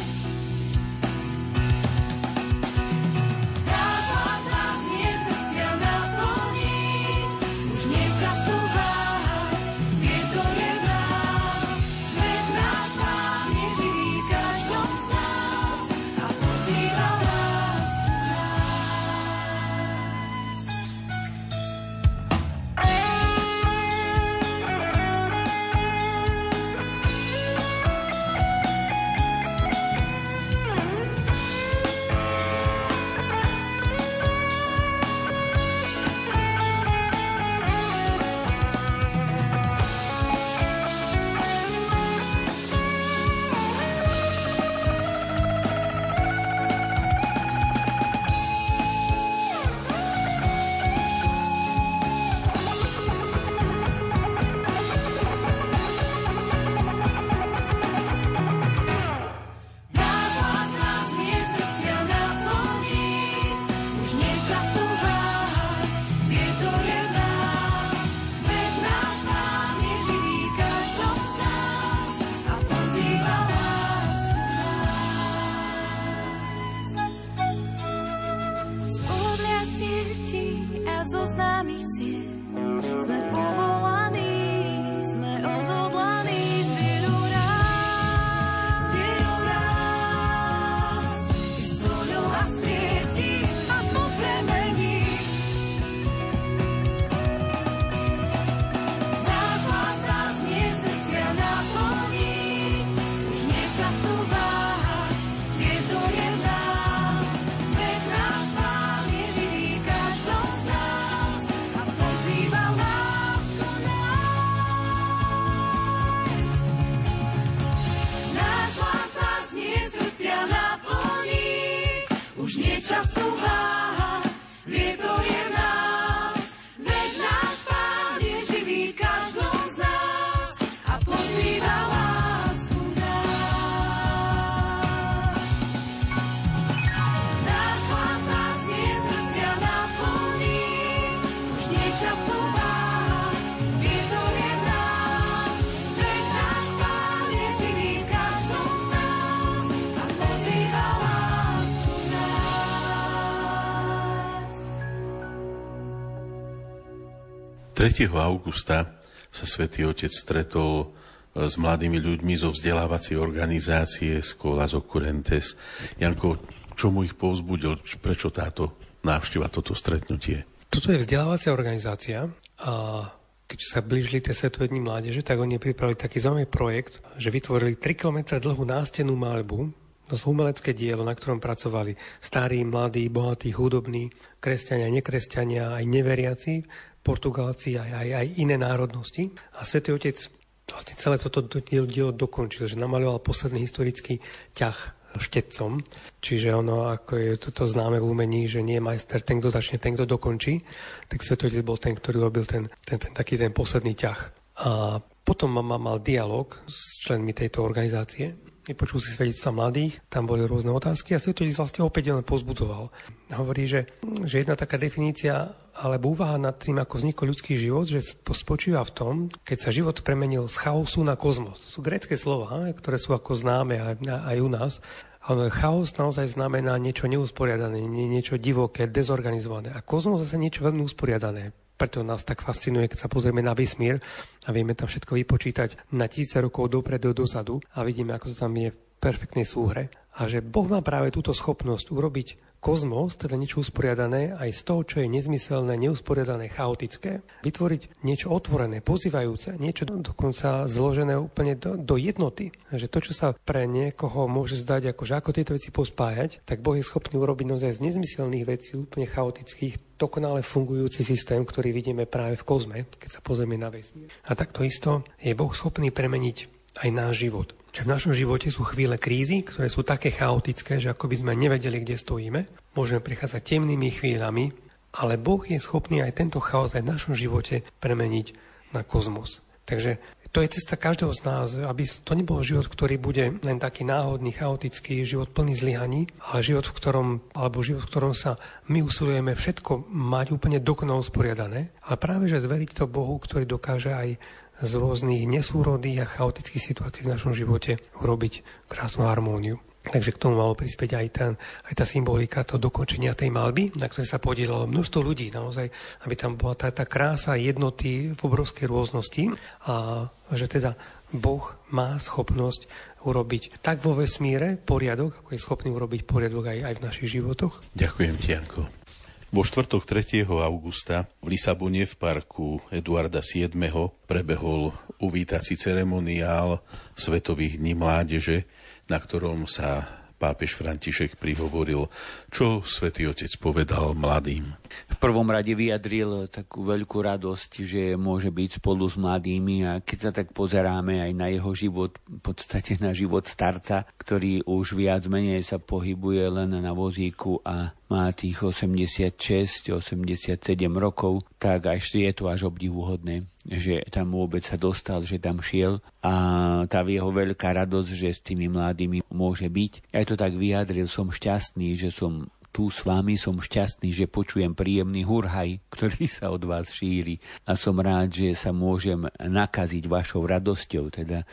3. augusta sa svätý Otec stretol e, s mladými ľuďmi zo vzdelávacej organizácie Skola z Okurentes. Janko, čo mu ich povzbudil? Prečo táto návšteva, toto stretnutie? Toto je vzdelávacia organizácia a keď sa blížili tie Svetové dni mládeže, tak oni pripravili taký zaujímavý projekt, že vytvorili 3 km dlhú nástennú malbu, to umelecké dielo, na ktorom pracovali starí, mladí, bohatí, chudobní, kresťania, nekresťania, aj neveriaci, Portugálci, aj, aj, aj iné národnosti. A Svetý Otec vlastne celé toto dielo, dokončil, že namaloval posledný historický ťah štetcom. Čiže ono, ako je toto známe v umení, že nie je majster ten, kto začne, ten, kto dokončí, tak Svetotec bol ten, ktorý robil ten, ten, ten taký ten posledný ťah. A potom mal, mal dialog s členmi tejto organizácie, vypočul si svedectva mladých, tam boli rôzne otázky a Svetotec vlastne opäť len pozbudzoval. Hovorí, že, že jedna taká definícia alebo úvaha nad tým, ako vznikol ľudský život, že spočíva v tom, keď sa život premenil z chaosu na kozmos. To sú grecké slova, ktoré sú ako známe aj, aj u nás. Ono, chaos naozaj znamená niečo neusporiadané, niečo divoké, dezorganizované. A kozmos zase niečo veľmi usporiadané. Preto nás tak fascinuje, keď sa pozrieme na vesmír a vieme tam všetko vypočítať na tisíce rokov dopredu, dozadu a vidíme, ako to tam je v perfektnej súhre. A že Boh má práve túto schopnosť urobiť kozmos, teda niečo usporiadané, aj z toho, čo je nezmyselné, neusporiadané, chaotické, vytvoriť niečo otvorené, pozývajúce, niečo dokonca zložené úplne do, do jednoty. Že to, čo sa pre niekoho môže zdať, ako, že ako tieto veci pospájať, tak Boh je schopný urobiť naozaj z nezmyselných vecí, úplne chaotických, dokonale fungujúci systém, ktorý vidíme práve v kozme, keď sa pozrieme na vesmír. A takto isto je Boh schopný premeniť aj náš život. Čiže v našom živote sú chvíle krízy, ktoré sú také chaotické, že ako by sme nevedeli, kde stojíme. Môžeme prechádzať temnými chvíľami, ale Boh je schopný aj tento chaos aj v našom živote premeniť na kozmos. Takže to je cesta každého z nás, aby to nebol život, ktorý bude len taký náhodný, chaotický, život plný zlyhaní, ale život, v ktorom, alebo život, v ktorom sa my usilujeme všetko mať úplne dokonale usporiadané, ale práve, že zveriť to Bohu, ktorý dokáže aj z rôznych nesúrodých a chaotických situácií v našom živote urobiť krásnu harmóniu. Takže k tomu malo prispieť aj, ten, aj tá symbolika, to dokončenia tej malby, na ktorej sa podielalo množstvo ľudí, naozaj, aby tam bola tá, tá krása jednoty v obrovskej rôznosti a že teda Boh má schopnosť urobiť tak vo vesmíre poriadok, ako je schopný urobiť poriadok aj, aj v našich životoch. Ďakujem ti, Janko. Vo štvrtok 3. augusta v Lisabone v parku Eduarda VII. prebehol uvítací ceremoniál Svetových dní mládeže, na ktorom sa pápež František prihovoril, čo svätý Otec povedal mladým. V prvom rade vyjadril takú veľkú radosť, že môže byť spolu s mladými a keď sa tak pozeráme aj na jeho život, v podstate na život starca, ktorý už viac menej sa pohybuje len na vozíku a má tých 86, 87 rokov, tak až je to až obdivuhodné, že tam vôbec sa dostal, že tam šiel. A tá jeho veľká radosť, že s tými mladými môže byť. Aj to tak vyjadril, som šťastný, že som tu s vami som šťastný, že počujem príjemný hurhaj, ktorý sa od vás šíri. A som rád, že sa môžem nakaziť vašou radosťou, teda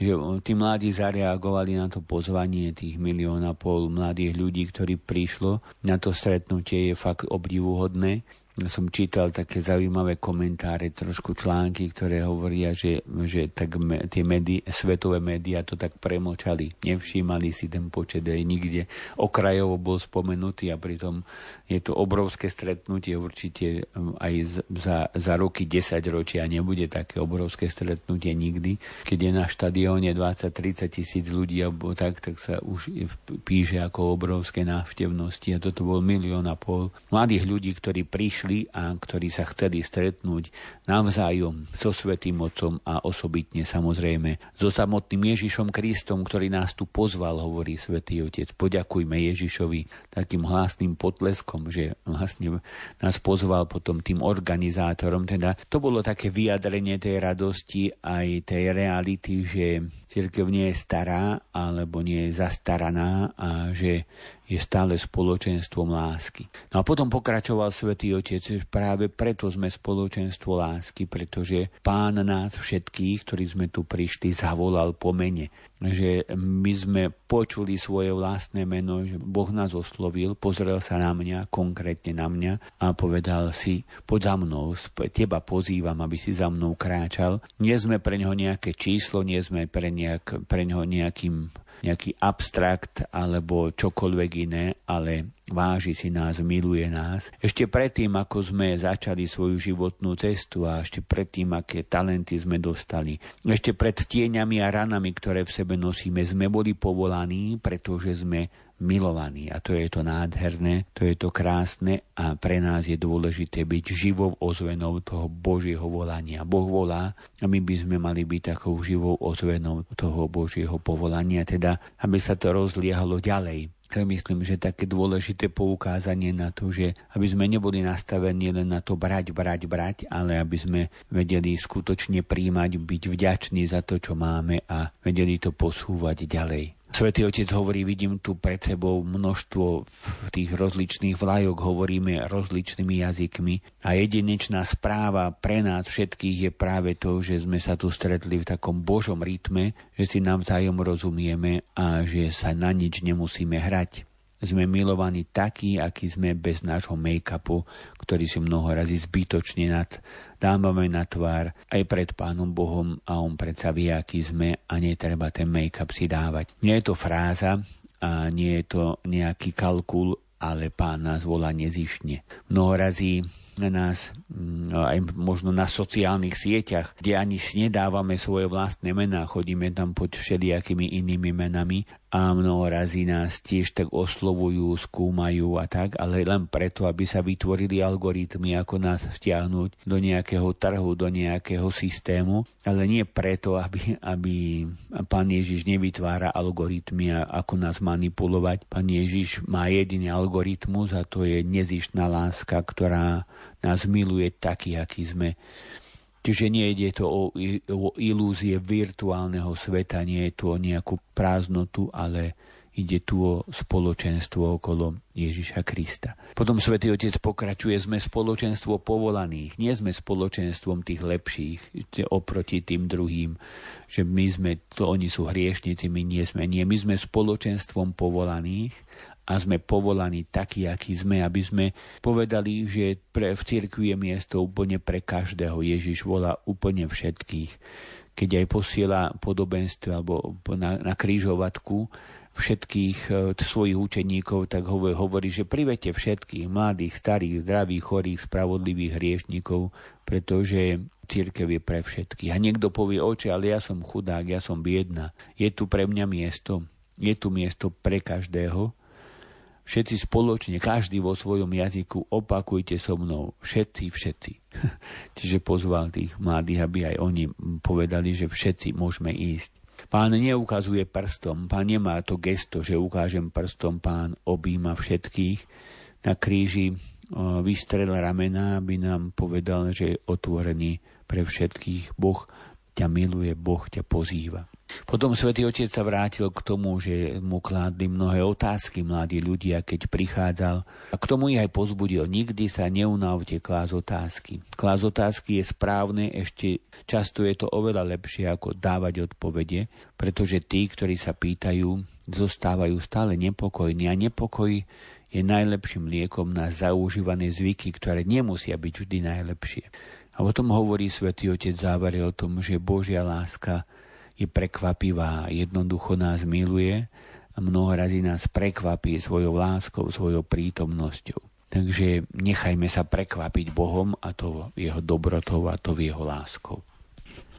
že tí mladí zareagovali na to pozvanie tých milión a pol mladých ľudí, ktorí prišlo. Na to stretnutie, je fakt obdivuhodné som čítal také zaujímavé komentáre, trošku články, ktoré hovoria, že, že tak me, tie médi, svetové médiá to tak premlčali. Nevšímali si ten počet aj nikde. Okrajovo bol spomenutý a pritom je to obrovské stretnutie určite um, aj za, za roky 10 ročia. Nebude také obrovské stretnutie nikdy. Keď je na štadióne 20-30 tisíc ľudí alebo tak, tak sa už píše ako obrovské návštevnosti a toto bol milión a pol mladých ľudí, ktorí prišli prišli a ktorí sa chceli stretnúť navzájom so Svetým Otcom a osobitne samozrejme so samotným Ježišom Kristom, ktorý nás tu pozval, hovorí Svetý Otec. Poďakujme Ježišovi takým hlasným potleskom, že vlastne nás pozval potom tým organizátorom. Teda to bolo také vyjadrenie tej radosti aj tej reality, že církev nie je stará alebo nie je zastaraná a že je stále spoločenstvom lásky. No a potom pokračoval svätý Otec, že práve preto sme spoločenstvo lásky, pretože Pán nás všetkých, ktorí sme tu prišli, zavolal po mene. Že my sme počuli svoje vlastné meno, že Boh nás oslovil, pozrel sa na mňa, konkrétne na mňa a povedal si, poď za mnou, teba pozývam, aby si za mnou kráčal. Nie sme pre neho nejaké číslo, nie sme pre, nejak, pre neho nejakým nejaký abstrakt alebo čokoľvek iné, ale váži si nás, miluje nás. Ešte predtým, ako sme začali svoju životnú cestu a ešte predtým, aké talenty sme dostali. Ešte pred tieňami a ranami, ktoré v sebe nosíme, sme boli povolaní, pretože sme milovaní. A to je to nádherné, to je to krásne a pre nás je dôležité byť živou ozvenou toho Božieho volania. Boh volá a my by sme mali byť takou živou ozvenou toho Božieho povolania, teda aby sa to rozliehalo ďalej. Myslím, že také dôležité poukázanie na to, že aby sme neboli nastavení len na to brať, brať, brať, ale aby sme vedeli skutočne príjmať, byť vďační za to, čo máme a vedeli to posúvať ďalej. Svetý Otec hovorí, vidím tu pred sebou množstvo tých rozličných vlajok, hovoríme rozličnými jazykmi a jedinečná správa pre nás všetkých je práve to, že sme sa tu stretli v takom božom rytme, že si navzájom rozumieme a že sa na nič nemusíme hrať. Sme milovaní takí, akí sme bez nášho make-upu, ktorý si mnoho razy zbytočne nad, dávame na tvár aj pred Pánom Bohom a On predsa vie, aký sme a netreba ten make-up si dávať. Nie je to fráza a nie je to nejaký kalkul, ale Pán nás volá nezišne. Mnoho razy na nás, mm, aj možno na sociálnych sieťach, kde ani nedávame svoje vlastné mená, chodíme tam pod všelijakými inými menami a mnoho razy nás tiež tak oslovujú, skúmajú a tak, ale len preto, aby sa vytvorili algoritmy, ako nás vtiahnuť do nejakého trhu, do nejakého systému, ale nie preto, aby, aby pán Ježiš nevytvára algoritmy, ako nás manipulovať. Pán Ježiš má jediný algoritmus a to je nezišná láska, ktorá nás miluje taký, aký sme. Čiže nie ide to o, o ilúzie virtuálneho sveta, nie je tu o nejakú prázdnotu, ale ide tu o spoločenstvo okolo Ježiša Krista. Potom svätý Otec pokračuje, sme spoločenstvo povolaných, nie sme spoločenstvom tých lepších oproti tým druhým, že my sme, to oni sú hriešnici, my nie sme, nie, my sme spoločenstvom povolaných a sme povolaní takí, akí sme, aby sme povedali, že pre, v cirkvi je miesto úplne pre každého. Ježiš volá úplne všetkých. Keď aj posiela podobenstvo alebo na, na krížovatku všetkých e, svojich učeníkov, tak hovorí, že privete všetkých, mladých, starých, zdravých, chorých, spravodlivých hriešnikov, pretože církev je pre všetkých. A niekto povie, oče, ale ja som chudák, ja som biedna. Je tu pre mňa miesto? Je tu miesto pre každého? Všetci spoločne, každý vo svojom jazyku, opakujte so mnou, všetci, všetci. Čiže pozval tých mladých, aby aj oni povedali, že všetci môžeme ísť. Pán neukazuje prstom, pán nemá to gesto, že ukážem prstom, pán objíma všetkých. Na kríži vystrel ramena, aby nám povedal, že je otvorený pre všetkých. Boh ťa miluje, Boh ťa pozýva. Potom svätý Otec sa vrátil k tomu, že mu kládli mnohé otázky mladí ľudia, keď prichádzal. A k tomu ich aj pozbudil. Nikdy sa neunávte klás otázky. Klás otázky je správne, ešte často je to oveľa lepšie ako dávať odpovede, pretože tí, ktorí sa pýtajú, zostávajú stále nepokojní a nepokoj je najlepším liekom na zaužívané zvyky, ktoré nemusia byť vždy najlepšie. A potom hovorí svätý Otec závere o tom, že Božia láska je prekvapivá, jednoducho nás miluje a mnoho nás prekvapí svojou láskou, svojou prítomnosťou. Takže nechajme sa prekvapiť Bohom a to jeho dobrotou a to jeho láskou.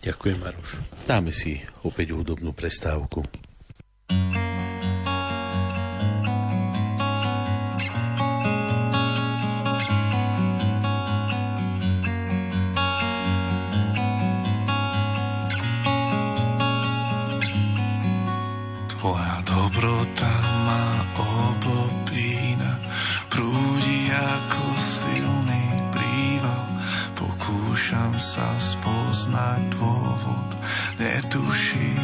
Ďakujem, Maroš. Dáme si opäť hudobnú prestávku. thank you sa spoznať dôvod. Netuším,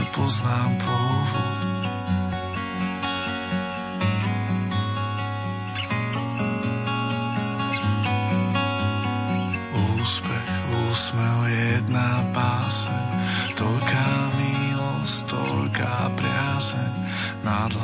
nepoznám pôvod. Úspech, úsmev je jedna páseň, toľká milosť, toľká priazeň, nádla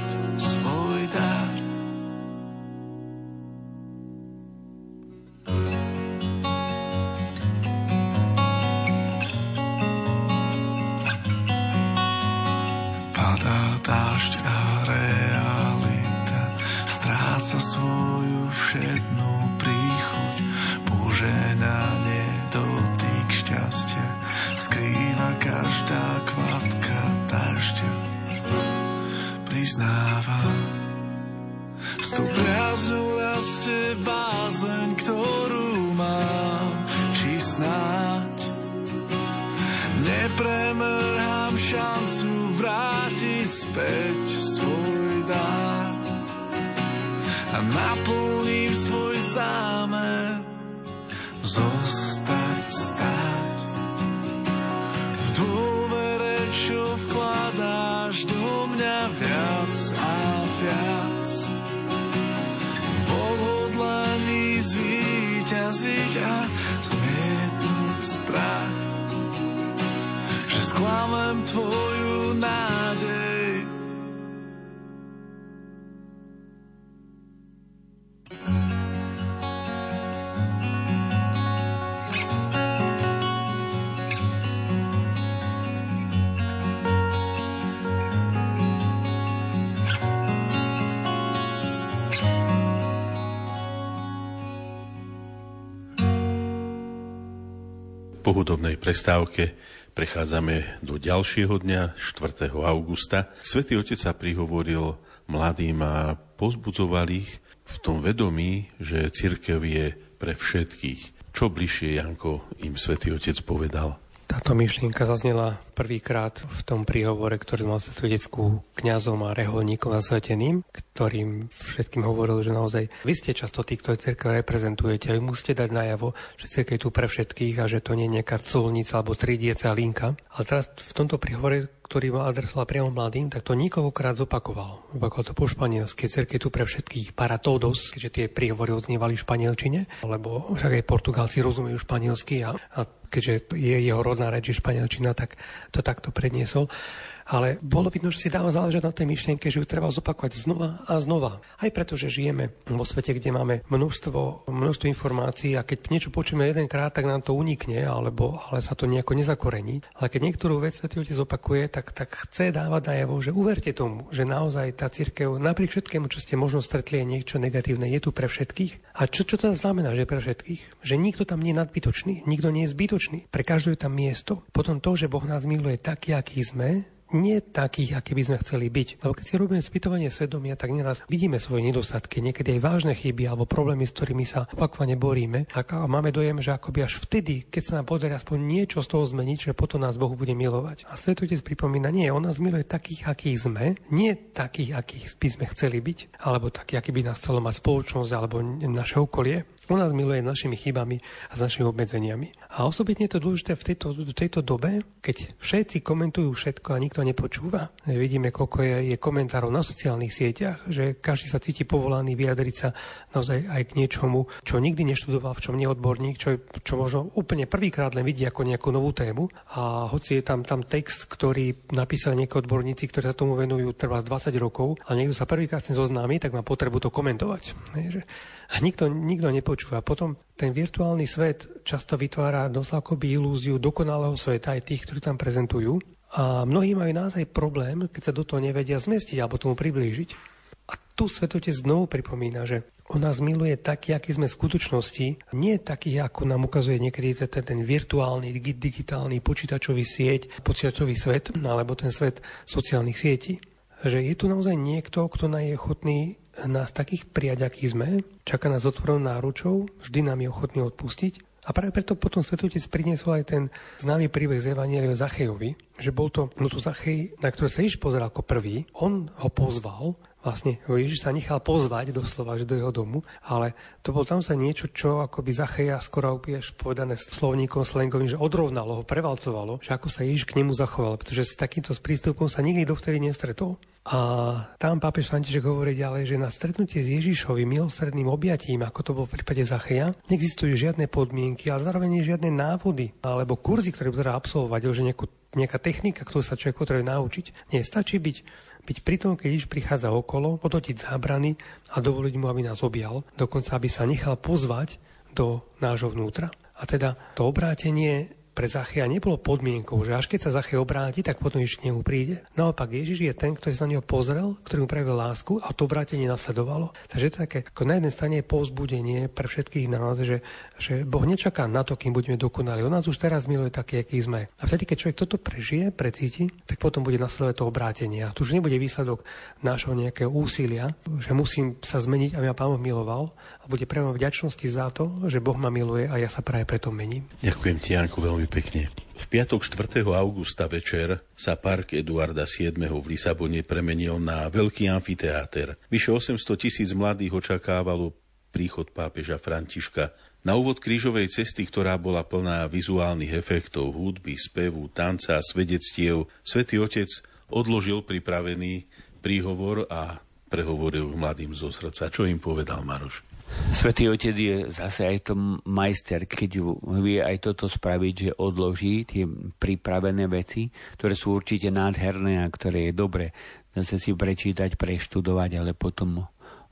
hudobnej prestávke prechádzame do ďalšieho dňa, 4. augusta. Svetý Otec sa prihovoril mladým a pozbudzoval ich v tom vedomí, že církev je pre všetkých. Čo bližšie, Janko, im Svetý Otec povedal? Táto myšlienka zaznela prvýkrát v tom príhovore, ktorý mal svetskú kňazom a reholníkom zasveteným, ktorým všetkým hovoril, že naozaj vy ste často tí, ktorí cerkev reprezentujete a vy musíte dať najavo, že cerkev je tu pre všetkých a že to nie je nejaká colnica alebo tridiece linka. Ale teraz v tomto príhovore ktorý ma adresoval priamo mladým, tak to niekoľkokrát zopakoval. Zopakoval to po španielsky, cerkev tu pre všetkých, para todos, keďže tie príhovory odznievali v španielčine, lebo však aj Portugálci rozumejú španielsky a, a keďže je jeho rodná reč je španielčina, tak to takto predniesol ale bolo vidno, že si dáva záležať na tej myšlienke, že ju treba zopakovať znova a znova. Aj preto, že žijeme vo svete, kde máme množstvo, množstvo informácií a keď niečo počujeme jedenkrát, tak nám to unikne, alebo, ale sa to nejako nezakorení. Ale keď niektorú vec Svetý Otec opakuje, tak, tak chce dávať najavo, že uverte tomu, že naozaj tá církev napriek všetkému, čo ste možno stretli, je niečo negatívne, je tu pre všetkých. A čo, čo to znamená, že pre všetkých? Že nikto tam nie je nadbytočný, nikto nie je zbytočný. Pre každého je tam miesto. Potom to, že Boh nás miluje taký, aký sme, nie takých, aký by sme chceli byť. Lebo keď si robíme spýtovanie svedomia, tak neraz vidíme svoje nedostatky, niekedy aj vážne chyby alebo problémy, s ktorými sa opakovane boríme. A máme dojem, že akoby až vtedy, keď sa nám podarí aspoň niečo z toho zmeniť, že potom nás Boh bude milovať. A Svetotec pripomína, nie, on nás miluje takých, akých sme, nie takých, akých by sme chceli byť, alebo takých, aký by nás chcelo mať spoločnosť alebo naše okolie. On nás miluje našimi chybami a s našimi obmedzeniami. A osobitne je to dôležité v tejto, v tejto dobe, keď všetci komentujú všetko a nikto nepočúva. Vidíme, koľko je, je komentárov na sociálnych sieťach, že každý sa cíti povolaný vyjadriť sa naozaj aj k niečomu, čo nikdy neštudoval, v čom neodborník, čo, čo možno úplne prvýkrát len vidí ako nejakú novú tému. A hoci je tam, tam text, ktorý napísali nejakí odborníci, ktorí sa tomu venujú trvá 20 rokov, a niekto sa prvýkrát s tým zoznámi, tak má potrebu to komentovať. že a nikto, nikto nepočúva. Potom ten virtuálny svet často vytvára dosť ilúziu dokonalého sveta aj tých, ktorí tam prezentujú. A mnohí majú naozaj problém, keď sa do toho nevedia zmestiť alebo tomu priblížiť. A tu svetotec znovu pripomína, že on nás miluje taký, aký sme v skutočnosti, nie taký, ako nám ukazuje niekedy ten, ten virtuálny, digitálny počítačový sieť, počítačový svet, alebo ten svet sociálnych sietí. Že je tu naozaj niekto, kto je ochotný nás takých prijať, aký sme, čaká nás otvorenou náručou, vždy nám je ochotný odpustiť. A práve preto potom Svetotec priniesol aj ten známy príbeh z Evanielia Zachejovi, že bol to, no Zachej, na ktoré sa Ježiš pozeral ako prvý, on ho pozval, vlastne Ježiš sa nechal pozvať doslova, že do jeho domu, ale to bol tam sa niečo, čo akoby Zacheja skoro úplne povedané slovníkom slangovým, že odrovnalo ho, prevalcovalo, že ako sa Ježiš k nemu zachoval, pretože s takýmto prístupom sa nikdy dovtedy nestretol. A tam pápež František hovorí ďalej, že na stretnutie s Ježišovým milosredným objatím, ako to bolo v prípade Zacheja, neexistujú žiadne podmienky, ale zároveň žiadne návody alebo kurzy, ktoré bude absolvovať, že nejakú, nejaká technika, ktorú sa človek potrebuje naučiť. Nie, stačí byť, byť pri tom, keď Ježiš prichádza okolo, odotiť zábrany a dovoliť mu, aby nás objal, dokonca aby sa nechal pozvať do nášho vnútra. A teda to obrátenie pre Zachea nebolo podmienkou, že až keď sa Zachej obráti, tak potom Ježiš k nemu príde. Naopak Ježiš je ten, ktorý sa na neho pozrel, ktorý mu prejavil lásku a to obrátenie nasledovalo. Takže to také, ako na jednej strane je povzbudenie pre všetkých nás, že, že Boh nečaká na to, kým budeme dokonali. On nás už teraz miluje taký, aký sme. A vtedy, keď človek toto prežije, precíti, tak potom bude nasledovať to obrátenie. A tu už nebude výsledok nášho nejakého úsilia, že musím sa zmeniť, aby ma Pán miloval, a bude prejavom vďačnosti za to, že Boh ma miluje a ja sa práve preto mením. Ďakujem ti, veľmi veľmi pekne. V piatok 4. augusta večer sa park Eduarda VII. v Lisabone premenil na veľký amfiteáter. Vyše 800 tisíc mladých očakávalo príchod pápeža Františka. Na úvod krížovej cesty, ktorá bola plná vizuálnych efektov, hudby, spevu, tanca a svedectiev, svätý Otec odložil pripravený príhovor a prehovoril mladým zo srdca. Čo im povedal Maroš? Svetý Otec je zase aj to majster, keď vie aj toto spraviť, že odloží tie pripravené veci, ktoré sú určite nádherné a ktoré je dobre zase si prečítať, preštudovať, ale potom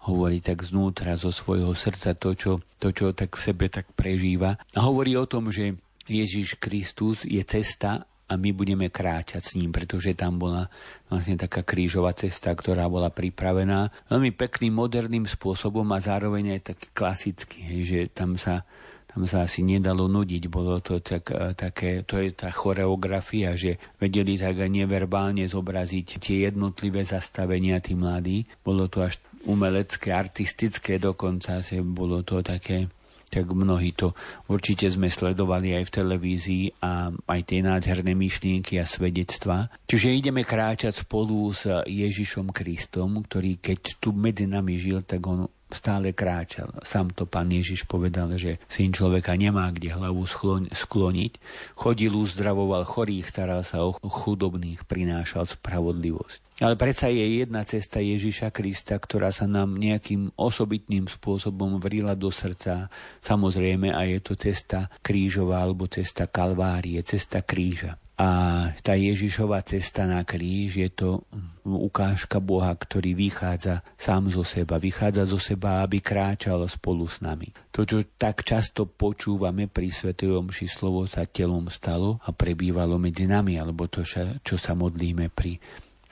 hovorí tak znútra zo svojho srdca to čo, to, čo tak v sebe tak prežíva. A hovorí o tom, že Ježiš Kristus je cesta a my budeme kráčať s ním, pretože tam bola vlastne taká krížová cesta, ktorá bola pripravená veľmi pekným, moderným spôsobom a zároveň aj taký klasický, že tam sa tam sa asi nedalo nudiť, bolo to tak, e, také, to je tá choreografia, že vedeli tak neverbálne zobraziť tie jednotlivé zastavenia tí mladí. Bolo to až umelecké, artistické dokonca, bolo to také tak mnohí to určite sme sledovali aj v televízii a aj tie nádherné myšlienky a svedectva. Čiže ideme kráčať spolu s Ježišom Kristom, ktorý keď tu medzi nami žil, tak on stále kráčal. Sám to pán Ježiš povedal, že syn človeka nemá kde hlavu skloniť. Chodil, uzdravoval chorých, staral sa o chudobných, prinášal spravodlivosť. Ale predsa je jedna cesta Ježiša Krista, ktorá sa nám nejakým osobitným spôsobom vrila do srdca. Samozrejme, a je to cesta krížová alebo cesta Kalvárie, cesta kríža. A tá Ježišova cesta na kríž je to ukážka Boha, ktorý vychádza sám zo seba. Vychádza zo seba, aby kráčal spolu s nami. To, čo tak často počúvame pri Svetej Omši, slovo sa telom stalo a prebývalo medzi nami, alebo to, čo sa modlíme pri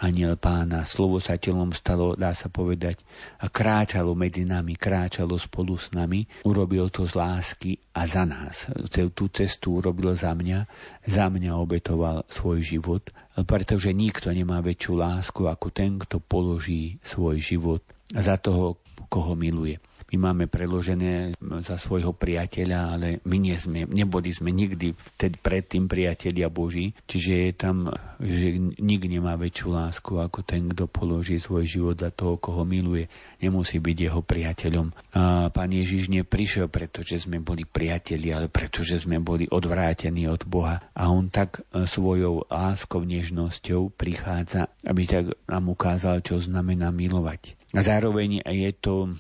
aniel pána. Slovo sa telom stalo, dá sa povedať, a kráčalo medzi nami, kráčalo spolu s nami. Urobil to z lásky a za nás. Tú cestu urobil za mňa, za mňa obetoval svoj život, pretože nikto nemá väčšiu lásku ako ten, kto položí svoj život za toho, koho miluje my máme preložené za svojho priateľa, ale my nie sme, neboli sme nikdy vtedy predtým priatelia Boží, čiže je tam, že nik nemá väčšiu lásku ako ten, kto položí svoj život za toho, koho miluje. Nemusí byť jeho priateľom. A pán Ježiš neprišiel, pretože sme boli priatelia, ale pretože sme boli odvrátení od Boha. A on tak e, svojou láskou, nežnosťou prichádza, aby tak nám ukázal, čo znamená milovať. A zároveň je to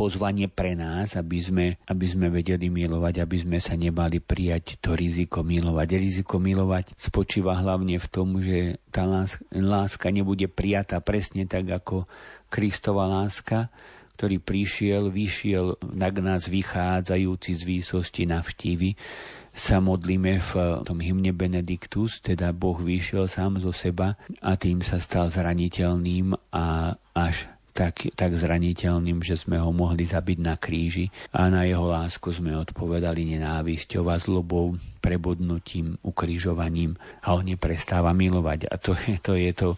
pozvanie pre nás, aby sme, aby sme vedeli milovať, aby sme sa nebali prijať to riziko milovať. Riziko milovať spočíva hlavne v tom, že tá láska nebude prijatá presne tak ako Kristova láska, ktorý prišiel, vyšiel na nás vychádzajúci z výsosti navštívy, sa modlíme v tom hymne Benediktus, teda Boh vyšiel sám zo seba a tým sa stal zraniteľným a až tak, tak zraniteľným, že sme ho mohli zabiť na kríži a na jeho lásku sme odpovedali nenávisťou a zlobou, prebodnutím, ukrižovaním a on neprestáva milovať. A to je to, je to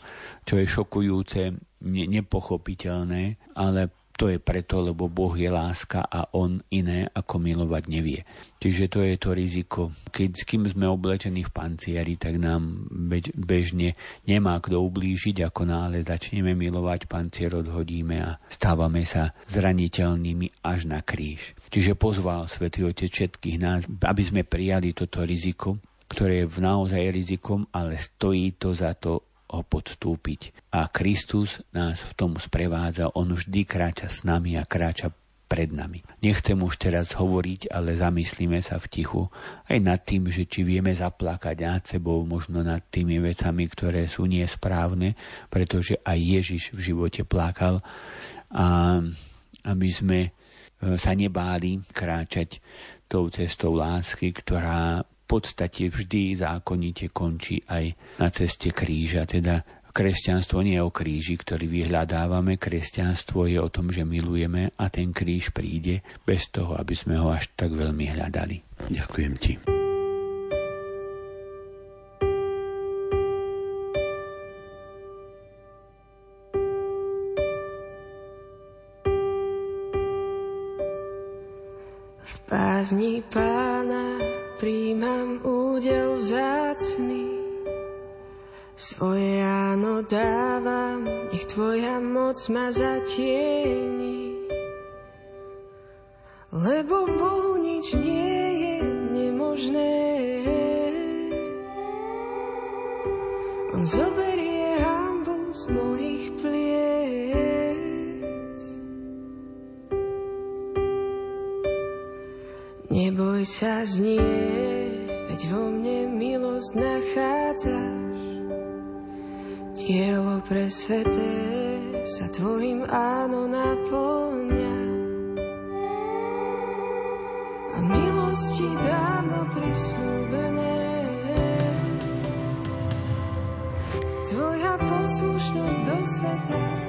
čo je šokujúce, ne, nepochopiteľné, ale to je preto, lebo Boh je láska a On iné ako milovať nevie. Čiže to je to riziko. Keď s kým sme oblečení v pancieri, tak nám bež, bežne nemá kto ublížiť, ako náhle začneme milovať, pancier odhodíme a stávame sa zraniteľnými až na kríž. Čiže pozval Svetý Otec všetkých nás, aby sme prijali toto riziko, ktoré je naozaj rizikom, ale stojí to za to ho podstúpiť. A Kristus nás v tom sprevádza, on vždy kráča s nami a kráča pred nami. Nechcem už teraz hovoriť, ale zamyslíme sa v tichu aj nad tým, že či vieme zaplakať nad sebou, možno nad tými vecami, ktoré sú nesprávne, pretože aj Ježiš v živote plakal a aby sme e, sa nebáli kráčať tou cestou lásky, ktorá podstate vždy zákonite končí aj na ceste kríža. Teda kresťanstvo nie je o kríži, ktorý vyhľadávame, kresťanstvo je o tom, že milujeme a ten kríž príde bez toho, aby sme ho až tak veľmi hľadali. Ďakujem ti. V pázni pána príjmam údel vzácný. Svoje áno dávam, nech tvoja moc ma zatieni. Lebo Bohu nič nie je nemožné. On zoberie hambu z mojich pliec. Neboj sa znie, veď vo mne milosť nachádzaš. Dielo pre sveté sa tvojim áno naplňa. A milosti dávno prislúbené. Tvoja poslušnosť do sveta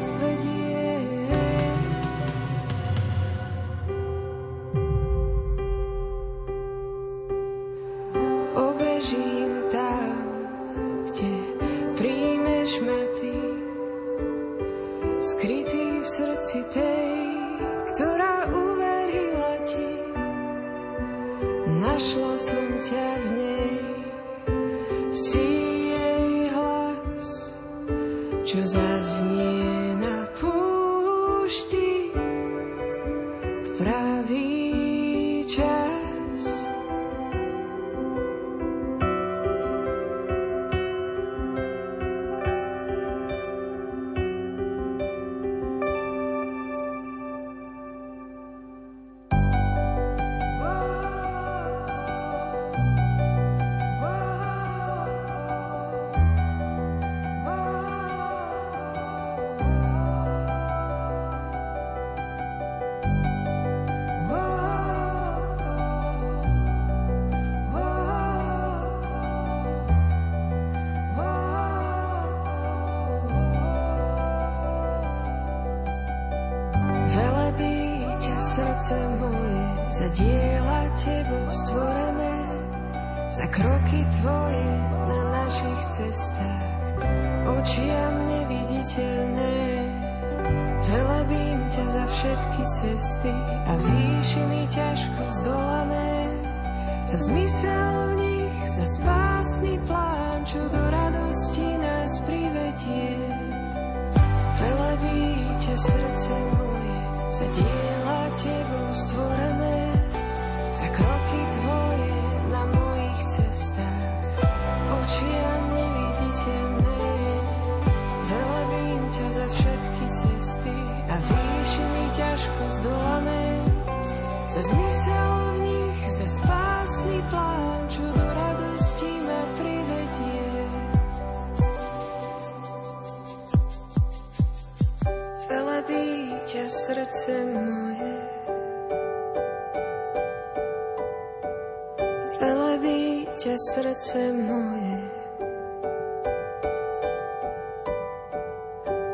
Velebí ťa srdce moje.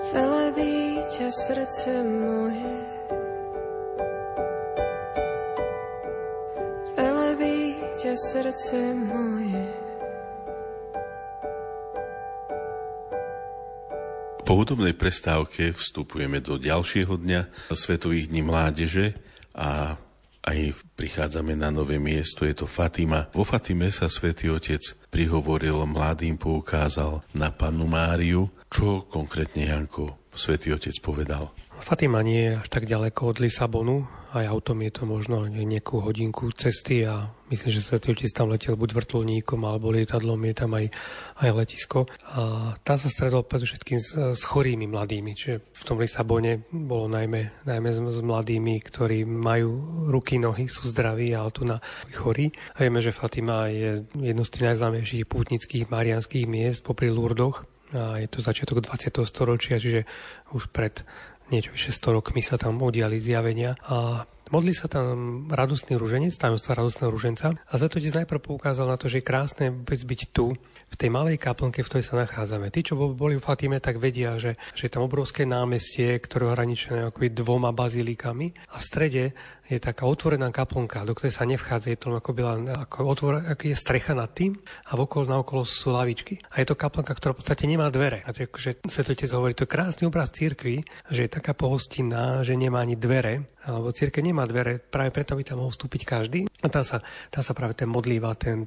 Velebí srdce moje. Velebí srdce moje. Po hudobnej prestávke vstupujeme do ďalšieho dňa Svetových dní mládeže a aj prichádzame na nové miesto, je to Fatima. Vo Fatime sa svätý Otec prihovoril, mladým poukázal na pannu Máriu. Čo konkrétne, Janko, svätý Otec povedal? Fatima nie je až tak ďaleko od Lisabonu, aj autom je to možno nejakú hodinku cesty a myslím, že Svetý Otec tam letel buď vrtulníkom alebo lietadlom, je tam aj, aj letisko. A tam sa stredol predovšetkým s, s chorými mladými, čiže v tom Lisabone bolo najmä, najmä s, s mladými, ktorí majú ruky, nohy, sú zdraví, ale tu na chorí. A vieme, že Fatima je jedno z tých najznámejších pútnických marianských miest popri Lurdoch. A je to začiatok 20. storočia, čiže už pred niečo vyše 100 rokmi sa tam udiali zjavenia a Modlí sa tam radostný ruženec, tajomstva radostného ruženca a za to najprv poukázal na to, že je krásne vôbec byť tu, v tej malej kaplnke, v ktorej sa nachádzame. Tí, čo boli v Fatime, tak vedia, že, že je tam obrovské námestie, ktoré je hraničené dvoma bazílikami a v strede je taká otvorená kaplnka, do ktorej sa nevchádza, je to ako, byla, ako, otvor, ako je strecha nad tým a vokol na okolo sú lavičky. A je to kaplnka, ktorá v podstate nemá dvere. A to že Svetotec hovorí, to je krásny obraz cirkvi, že je taká pohostinná, že nemá ani dvere, alebo církev nemá dvere, práve preto by tam mohol vstúpiť každý. A tam sa, tam sa práve ten modlíva, ten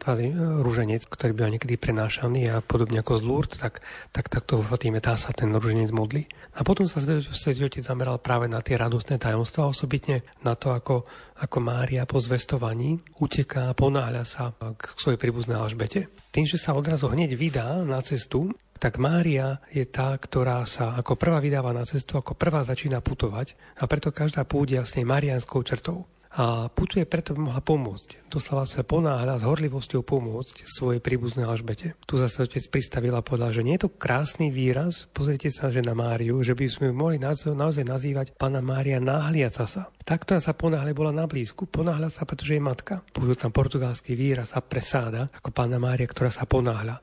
rúženec, ktorý byl niekedy prenášaný a podobne ako z Lourdes, tak, tak, tak to v Fatíme tam sa ten rúženec modlí. A potom sa Svetý Otec zameral práve na tie radostné tajomstvá, osobitne na to, ako, ako Mária po zvestovaní uteká ponáhľa sa k svojej príbuznej Alžbete. Tým, že sa odrazu hneď vydá na cestu, tak Mária je tá, ktorá sa ako prvá vydáva na cestu, ako prvá začína putovať a preto každá púde vlastne marianskou črtou. A putuje preto, by mohla pomôcť. Doslova sa ponáhľa s horlivosťou pomôcť svojej príbuznej Alžbete. Tu zase otec pristavila a povedal, že nie je to krásny výraz, pozrite sa, že na Máriu, že by sme ju mohli naozaj nazývať Pana Mária náhliaca sa. Tá, ktorá sa ponáhľa, bola na blízku. Ponáhľa sa, pretože je matka. Použil tam portugalský výraz a presáda, ako Pána Mária, ktorá sa ponáhľa.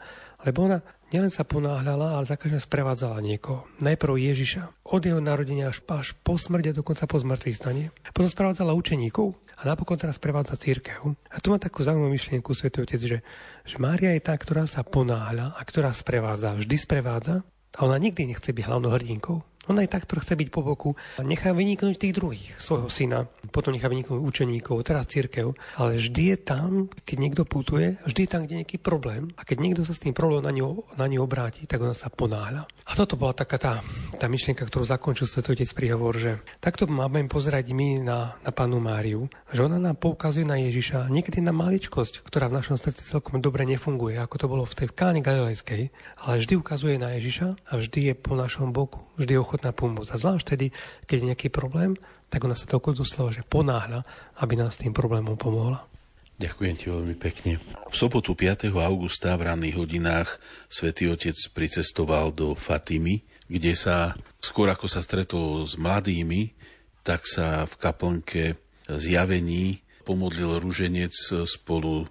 Lebo ona nielen sa ponáhľala, ale za každým sprevádzala niekoho. Najprv Ježiša, od jeho narodenia až, až po smrti a dokonca po zmrtvých stane. Potom sprevádzala učeníkov a napokon teraz sprevádza církev. A tu má takú zaujímavú myšlienku Svetý Otec, že, že Mária je tá, ktorá sa ponáhľa a ktorá sprevádza, vždy sprevádza a ona nikdy nechce byť hlavnou hrdinkou. Ona je tá, ktorá chce byť po boku. Nechá vyniknúť tých druhých, svojho syna, potom nechá vyniknúť učeníkov, teraz církev, ale vždy je tam, keď niekto putuje, vždy je tam, kde nejaký problém. A keď niekto sa s tým problémom na ňu, na ňu obráti, tak ona sa ponáhľa. A toto bola taká tá, tá myšlienka, ktorú zakončil Svetotec príhovor, že takto máme pozerať my na, na panu Máriu, že ona nám poukazuje na Ježiša, niekedy na maličkosť, ktorá v našom srdci celkom dobre nefunguje, ako to bolo v tej káne galilejskej, ale vždy ukazuje na Ježiša a vždy je po našom boku, vždy je pomôcť. A zvlášť tedy, keď je nejaký problém, tak ona sa to doslova, že ponáhľa, aby nás tým problémom pomohla. Ďakujem ti veľmi pekne. V sobotu 5. augusta v ranných hodinách svätý Otec pricestoval do Fatimy, kde sa skôr ako sa stretol s mladými, tak sa v kaplnke zjavení pomodlil ruženec spolu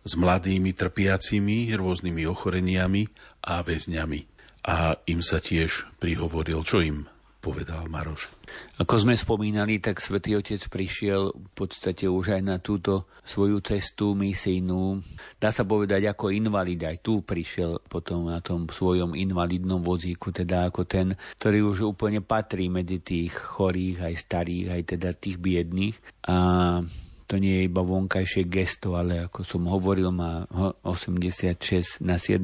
s mladými trpiacimi rôznymi ochoreniami a väzňami. A im sa tiež prihovoril, čo im povedal Maroš. Ako sme spomínali, tak svätý Otec prišiel v podstate už aj na túto svoju cestu misijnú. Dá sa povedať ako invalid, aj tu prišiel potom na tom svojom invalidnom vozíku, teda ako ten, ktorý už úplne patrí medzi tých chorých, aj starých, aj teda tých biedných. A to nie je iba vonkajšie gesto, ale ako som hovoril, má 86 na 7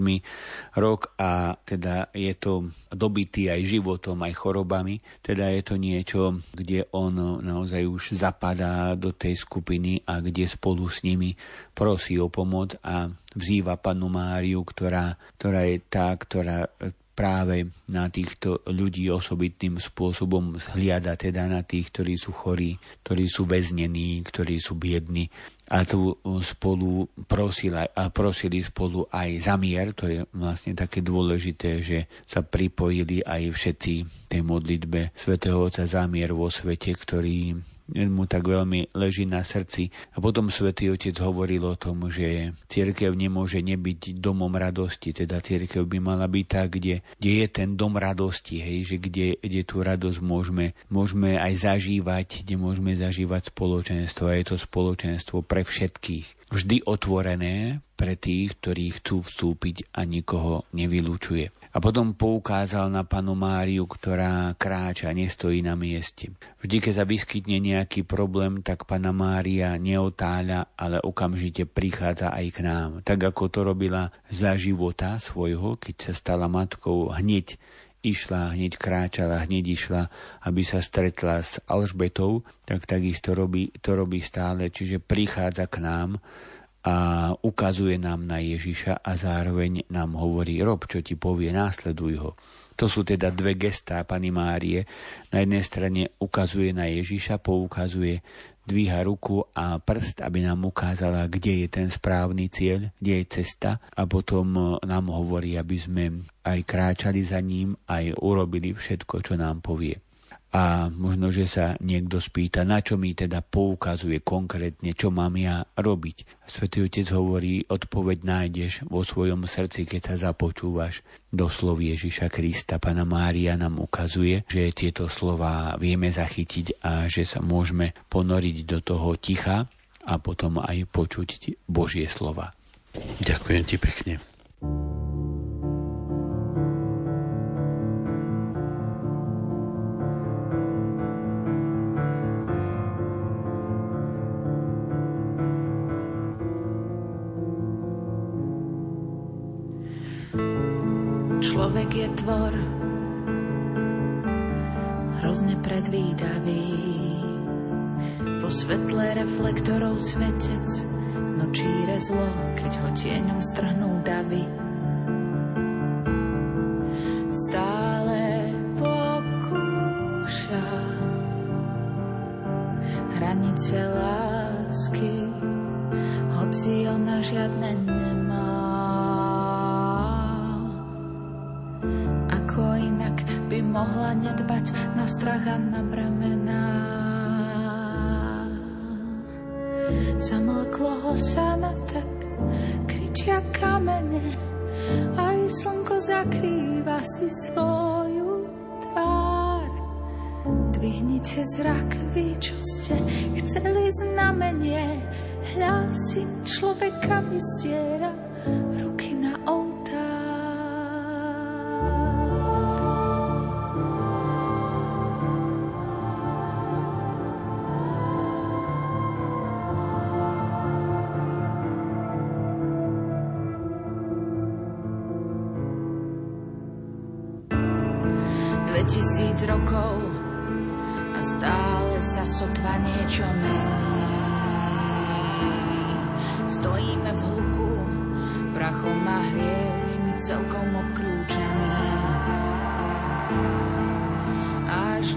rok a teda je to dobitý aj životom, aj chorobami. Teda je to niečo, kde on naozaj už zapadá do tej skupiny a kde spolu s nimi prosí o pomoc a vzýva panu Máriu, ktorá, ktorá je tá, ktorá práve na týchto ľudí osobitným spôsobom zhliada teda na tých, ktorí sú chorí, ktorí sú väznení, ktorí sú biední. A tu spolu prosila, a prosili spolu aj za mier, to je vlastne také dôležité, že sa pripojili aj všetci tej modlitbe svätého Otca za mier vo svete, ktorý mu tak veľmi leží na srdci. A potom svätý Otec hovoril o tom, že církev nemôže nebyť domom radosti, teda církev by mala byť tak, kde, kde je ten dom radosti, hej, že kde, kde tú radosť môžeme, môžeme aj zažívať, kde môžeme zažívať spoločenstvo a je to spoločenstvo pre všetkých. Vždy otvorené pre tých, ktorí chcú vstúpiť a nikoho nevylučuje. A potom poukázal na panu Máriu, ktorá kráča, nestojí na mieste. Vždy, keď sa vyskytne nejaký problém, tak pana Mária neotáľa, ale okamžite prichádza aj k nám. Tak ako to robila za života svojho, keď sa stala matkou, hneď išla, hneď kráčala, hneď išla, aby sa stretla s Alžbetou, tak takisto robí, to robí stále, čiže prichádza k nám a ukazuje nám na Ježiša a zároveň nám hovorí, rob, čo ti povie, následuj ho. To sú teda dve gestá Pani Márie. Na jednej strane ukazuje na Ježiša, poukazuje, dvíha ruku a prst, aby nám ukázala, kde je ten správny cieľ, kde je cesta a potom nám hovorí, aby sme aj kráčali za ním, aj urobili všetko, čo nám povie. A možno, že sa niekto spýta, na čo mi teda poukazuje konkrétne, čo mám ja robiť. Svetý Otec hovorí, odpoveď nájdeš vo svojom srdci, keď sa započúvaš do slov Ježiša Krista. Pana Mária nám ukazuje, že tieto slova vieme zachytiť a že sa môžeme ponoriť do toho ticha a potom aj počuť Božie slova. Ďakujem ti pekne. Reflektorov svetec nočíre zlo, keď ho tieňom strhnú davy. Stále pokúša hranice lásky, hoci ona žiadne nemá. mohla nedbať na strach a na bremená. Zamlklo ho sa na tak, kričia kamene, aj slnko zakrýva si svoju tvár. Dvihnite zrak, vy, čo ste chceli znamenie, hľa si človeka vystiera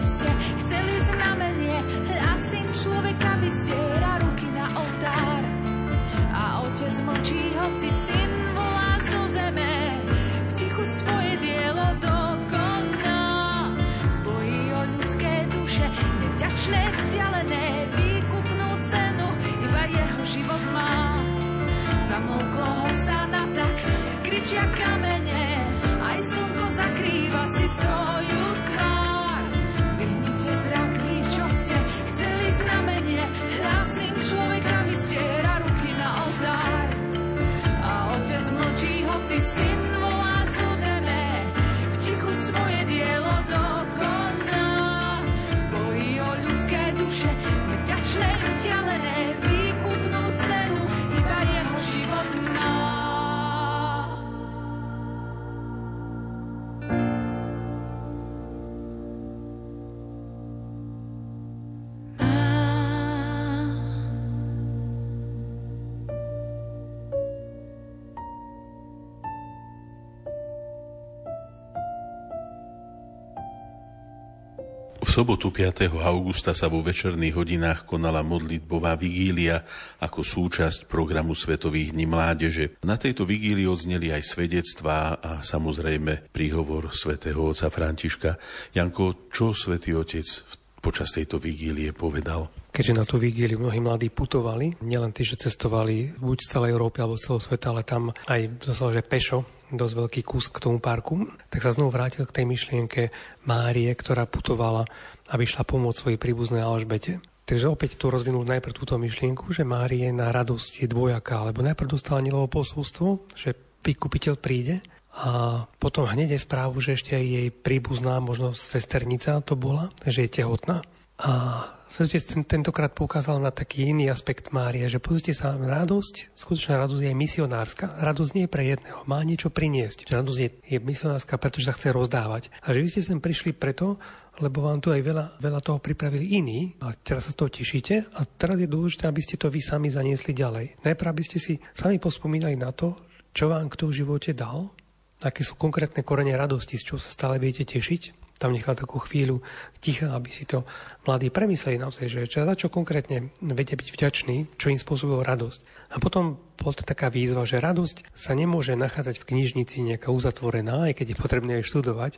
ste chceli znamenie, a syn človeka vystiera ruky na oltár. A otec mlčí, hoci syn volá zo zeme, v tichu svoje dielo dokoná. V boji o ľudské duše, nevďačné, vzdialené, výkupnú cenu, iba jeho život má. Zamlklo ho sa na tak, kričia kamene, mlčí, hoci sobotu 5. augusta sa vo večerných hodinách konala modlitbová vigília ako súčasť programu Svetových dní mládeže. Na tejto vigílii odzneli aj svedectvá a samozrejme príhovor svätého otca Františka. Janko, čo svätý otec počas tejto vigílie povedal? Keďže na tú vigíliu mnohí mladí putovali, nielen tí, že cestovali buď z celej Európy alebo z celého sveta, ale tam aj doslova, že pešo, dosť veľký kus k tomu parku, tak sa znovu vrátil k tej myšlienke Márie, ktorá putovala, aby šla pomôcť svojej príbuznej Alžbete. Takže opäť tu rozvinul najprv túto myšlienku, že Márie na radosť je dvojaká, lebo najprv dostala Nilovo posolstvo, že vykupiteľ príde a potom hneď je správu, že ešte aj jej príbuzná, možno sesternica to bola, že je tehotná. A Svetotec tentokrát poukázal na taký iný aspekt Márie, že pozrite sa, radosť, skutočná radosť je misionárska. Radosť nie je pre jedného, má niečo priniesť. Radosť je, je misionárska, pretože sa chce rozdávať. A že vy ste sem prišli preto, lebo vám tu aj veľa, veľa toho pripravili iní a teraz sa to tešíte a teraz je dôležité, aby ste to vy sami zaniesli ďalej. Najprv, aby ste si sami pospomínali na to, čo vám kto v živote dal, aké sú konkrétne korene radosti, z čoho sa stále viete tešiť tam nechal takú chvíľu ticha, aby si to mladí premysleli naozaj, že za čo konkrétne viete byť vďační, čo im spôsobilo radosť. A potom bol to taká výzva, že radosť sa nemôže nachádzať v knižnici nejaká uzatvorená, aj keď je potrebné aj študovať,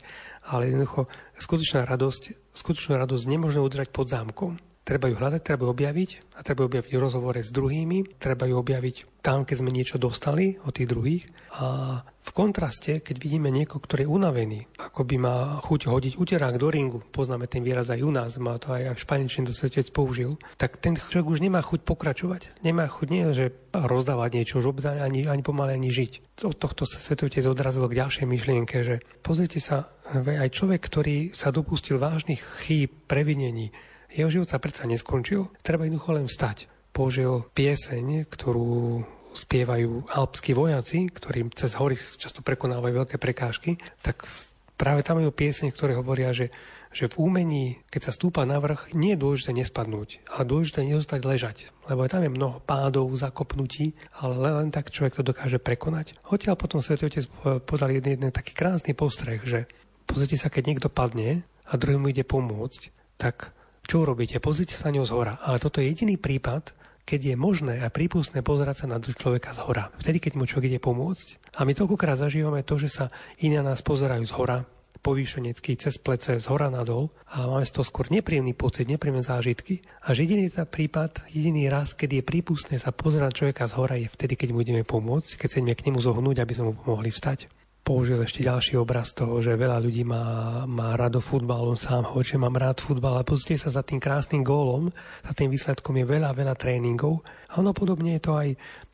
ale jednoducho skutočná radosť, skutočnú radosť nemôžeme udržať pod zámkom. Treba ju hľadať, treba ju objaviť a treba ju objaviť v rozhovore s druhými, treba ju objaviť tam, keď sme niečo dostali od tých druhých. A v kontraste, keď vidíme niekoho, ktorý je unavený, ako by má chuť hodiť uterák do ringu, poznáme ten výraz aj u nás, má to aj v španielčine to svetec použil, tak ten človek už nemá chuť pokračovať. Nemá chuť nie, že rozdávať niečo, už ani, ani pomaly ani žiť. Od tohto sa svetotec odrazilo k ďalšej myšlienke, že pozrite sa, aj človek, ktorý sa dopustil vážnych chýb, previnení, jeho život sa predsa neskončil, treba jednoducho len vstať. Použil pieseň, ktorú spievajú alpskí vojaci, ktorí cez hory často prekonávajú veľké prekážky, tak práve tam je pieseň, ktoré hovoria, že, že v umení, keď sa stúpa na vrch, nie je dôležité nespadnúť, ale dôležité nezostať ležať, lebo tam je mnoho pádov, zakopnutí, ale len tak človek to dokáže prekonať. Odtiaľ potom Svetý Otec podal jeden, jeden taký krásny postreh, že pozrite sa, keď niekto padne a druhému ide pomôcť, tak čo urobíte? Pozrite sa na ňo z hora. Ale toto je jediný prípad, keď je možné a prípustné pozerať sa na človeka z hora. Vtedy, keď mu človek ide pomôcť. A my toľkokrát zažívame to, že sa iní nás pozerajú z hora, povýšenecký, cez plece, z hora nadol a máme z toho skôr nepríjemný pocit, nepríjemné zážitky. A že jediný tá prípad, jediný raz, keď je prípustné sa pozerať človeka z hora, je vtedy, keď mu ideme pomôcť, keď sa ideme k nemu zohnúť, aby sme mu pomohli vstať použil ešte ďalší obraz toho, že veľa ľudí má, má rado futbal, on sám hovorí, že mám rád futbal, ale pozrite sa za tým krásnym gólom, za tým výsledkom je veľa, veľa tréningov. A ono podobne je to aj,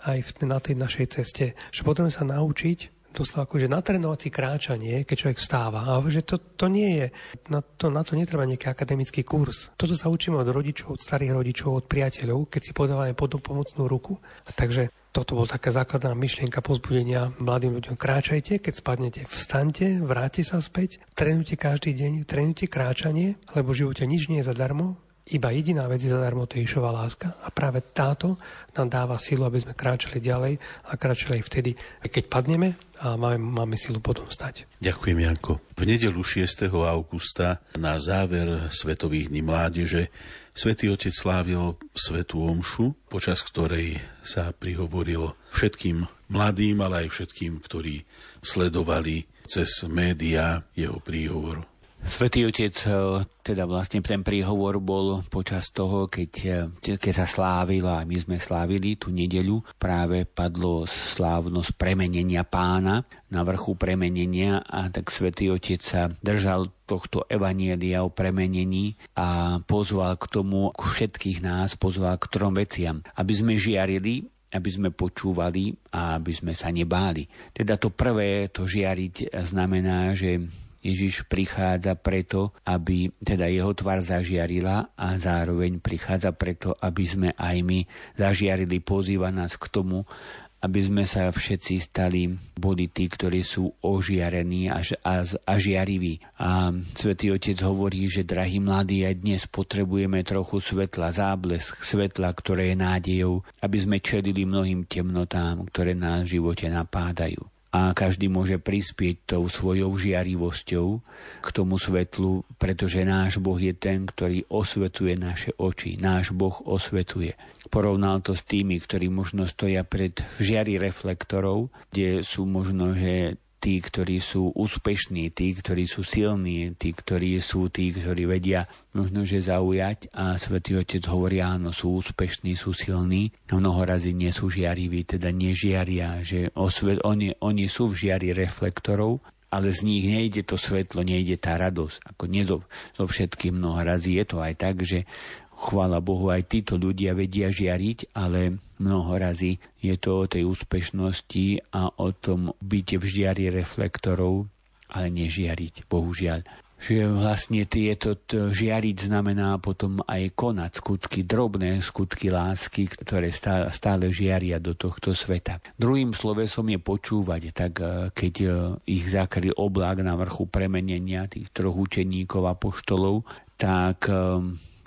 aj na tej našej ceste, že potrebujeme sa naučiť doslova akože natrénovať si kráčanie, keď človek vstáva. A že to, to nie je, na to, na to netreba nejaký akademický kurz. Toto sa učíme od rodičov, od starých rodičov, od priateľov, keď si podávame pod pomocnú ruku. A takže toto bol taká základná myšlienka pozbudenia mladým ľuďom. Kráčajte, keď spadnete, vstaňte, vráte sa späť, trénujte každý deň, trénujte kráčanie, lebo v živote nič nie je zadarmo, iba jediná vec je zadarmo, to je Ježova láska. A práve táto nám dáva silu, aby sme kráčali ďalej a kráčali aj vtedy, keď padneme a máme, máme silu potom stať. Ďakujem, Janko. V nedelu 6. augusta na záver Svetových dní mládeže Svetý Otec slávil Svetú Omšu, počas ktorej sa prihovoril všetkým mladým, ale aj všetkým, ktorí sledovali cez médiá jeho príhovor. Svetý Otec, e, teda vlastne ten príhovor bol počas toho, keď, e, keď sa slávila, my sme slávili tú nedeľu, práve padlo slávnosť premenenia pána na vrchu premenenia a tak Svetý Otec sa držal tohto evanielia o premenení a pozval k tomu všetkých nás, pozval k trom veciam, aby sme žiarili, aby sme počúvali a aby sme sa nebáli. Teda to prvé, to žiariť znamená, že Ježiš prichádza preto, aby teda jeho tvár zažiarila a zároveň prichádza preto, aby sme aj my zažiarili, pozýva nás k tomu, aby sme sa všetci stali, boli tí, ktorí sú ožiarení a, a, a žiariví. A Svetý Otec hovorí, že drahí mladí, aj dnes potrebujeme trochu svetla, záblesk svetla, ktoré je nádejou, aby sme čelili mnohým temnotám, ktoré nás v živote napádajú a každý môže prispieť tou svojou žiarivosťou k tomu svetlu, pretože náš Boh je ten, ktorý osvetuje naše oči. Náš Boh osvetuje. Porovnal to s tými, ktorí možno stoja pred žiari reflektorov, kde sú možno, že tí, ktorí sú úspešní, tí, ktorí sú silní, tí, ktorí sú tí, ktorí vedia možno, že zaujať a Svetý Otec hovorí, áno, sú úspešní, sú silní, mnoho razy nie sú žiariví, teda nežiaria, že osvet, oni, oni sú v žiari reflektorov, ale z nich nejde to svetlo, nejde tá radosť. Ako nie zo, zo všetkým mnoho razy je to aj tak, že chvála Bohu, aj títo ľudia vedia žiariť, ale mnoho razy je to o tej úspešnosti a o tom byť v žiari reflektorov, ale nežiariť, bohužiaľ. Že vlastne tieto žiariť znamená potom aj konať skutky, drobné skutky lásky, ktoré stále, žiaria do tohto sveta. Druhým slovesom je počúvať, tak e, keď e, ich zakryl oblák na vrchu premenenia tých troch učeníkov a poštolov, tak e,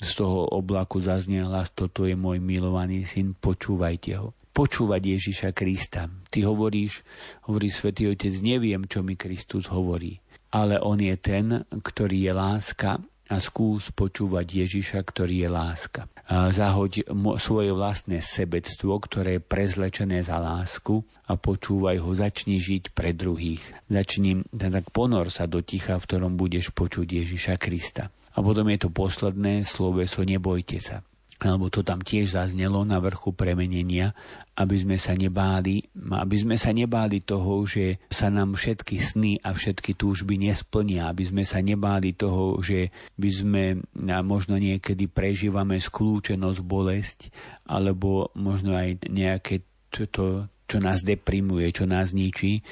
z toho oblaku zaznie hlas, toto je môj milovaný syn, počúvajte ho. Počúvať Ježiša Krista. Ty hovoríš, hovorí Svetý Otec, neviem, čo mi Kristus hovorí, ale on je ten, ktorý je láska a skús počúvať Ježiša, ktorý je láska. A zahoď svoje vlastné sebectvo, ktoré je prezlečené za lásku a počúvaj ho, začni žiť pre druhých. Začni, tak ponor sa do ticha, v ktorom budeš počuť Ježiša Krista. A potom je to posledné sloveso nebojte sa. Alebo to tam tiež zaznelo na vrchu premenenia, aby sme sa nebáli, aby sme sa nebáli toho, že sa nám všetky sny a všetky túžby nesplnia, aby sme sa nebáli toho, že by sme možno niekedy prežívame skľúčenosť, bolesť, alebo možno aj nejaké to, čo nás deprimuje, čo nás ničí,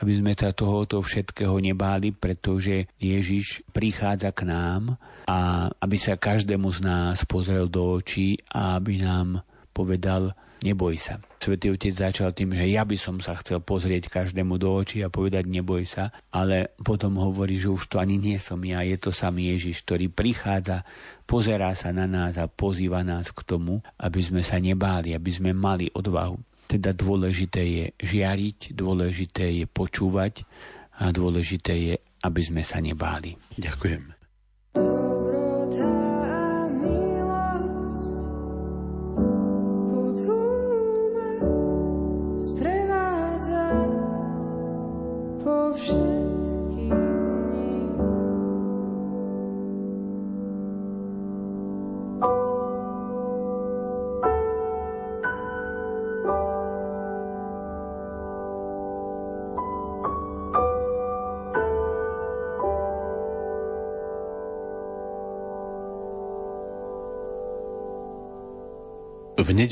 aby sme sa tohoto všetkého nebáli, pretože Ježiš prichádza k nám a aby sa každému z nás pozrel do očí a aby nám povedal, neboj sa. Svetý Otec začal tým, že ja by som sa chcel pozrieť každému do očí a povedať neboj sa, ale potom hovorí, že už to ani nie som ja, je to sám Ježiš, ktorý prichádza, pozerá sa na nás a pozýva nás k tomu, aby sme sa nebáli, aby sme mali odvahu. Teda dôležité je žiariť, dôležité je počúvať a dôležité je, aby sme sa nebáli. Ďakujem.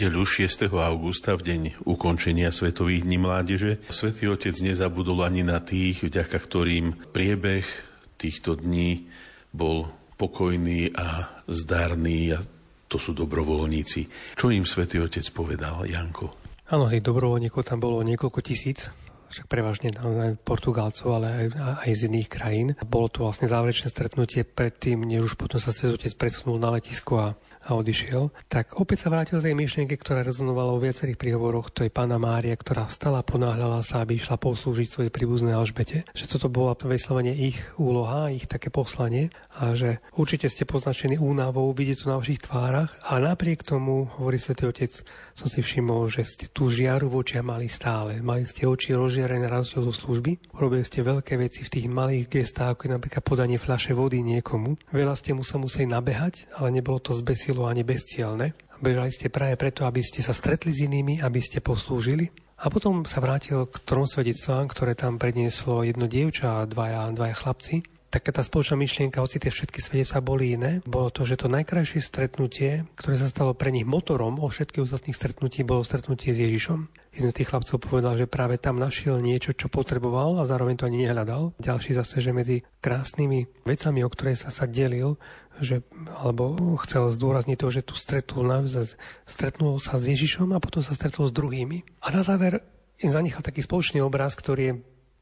Nedeľu 6. augusta, v deň ukončenia Svetových dní mládeže, Svetý Otec nezabudol ani na tých, vďaka ktorým priebeh týchto dní bol pokojný a zdarný a to sú dobrovoľníci. Čo im Svetý Otec povedal, Janko? Áno, tých dobrovoľníkov tam bolo niekoľko tisíc. Však prevažne Portugalcov, ale aj, aj z iných krajín. Bolo to vlastne záverečné stretnutie predtým, než už potom sa cez otec presunul na letisko a a odišiel, tak opäť sa vrátil tej myšlienke, ktorá rezonovala vo viacerých príhovoroch, to je pána Mária, ktorá stala, ponáhľala sa, aby išla poslúžiť svojej príbuznej Alžbete. Že toto bola vyslovene ich úloha, ich také poslanie a že určite ste poznačení únavou, vidíte to na vašich tvárach, ale napriek tomu, hovorí svätý Otec, som si všimol, že ste tú žiaru v očiach mali stále. Mali ste oči rozžiarené radosťou zo služby, urobili ste veľké veci v tých malých gestách, ako je napríklad podanie fľaše vody niekomu. Veľa ste mu sa museli nabehať, ale nebolo to zbesilo ani bezcielne. Bežali ste práve preto, aby ste sa stretli s inými, aby ste poslúžili. A potom sa vrátil k trom svedectvám, ktoré tam prednieslo jedno dievča a dvaja, dvaja chlapci taká tá spoločná myšlienka, hoci tie všetky sa boli iné, bolo to, že to najkrajšie stretnutie, ktoré sa stalo pre nich motorom o všetkých ostatných stretnutí, bolo stretnutie s Ježišom. Jeden z tých chlapcov povedal, že práve tam našiel niečo, čo potreboval a zároveň to ani nehľadal. Ďalší zase, že medzi krásnymi vecami, o ktoré sa sa delil, že, alebo chcel zdôrazniť to, že tu stretol, stretnul sa s Ježišom a potom sa stretol s druhými. A na záver im zanechal taký spoločný obraz, ktorý je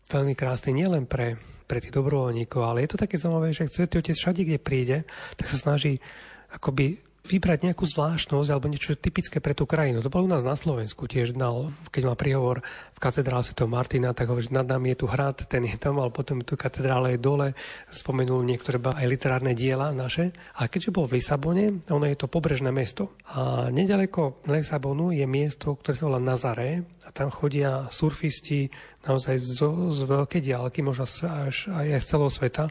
veľmi krásny nielen pre, pre tých dobrovoľníkov, ale je to také zaujímavé, že Svetý Otec všade, kde príde, tak sa snaží akoby vybrať nejakú zvláštnosť alebo niečo typické pre tú krajinu. To bolo u nás na Slovensku tiež dal, keď mal príhovor v katedrále Sv. Martina, tak hovorí, že nad nami je tu hrad, ten je tam, ale potom tu katedrále je dole. Spomenul niektoré aj literárne diela naše. A keďže bol v Lisabone, ono je to pobrežné mesto. A nedaleko Lisabonu je miesto, ktoré sa volá Nazaré a tam chodia surfisti naozaj z, z veľkej diálky, možno až aj z celého sveta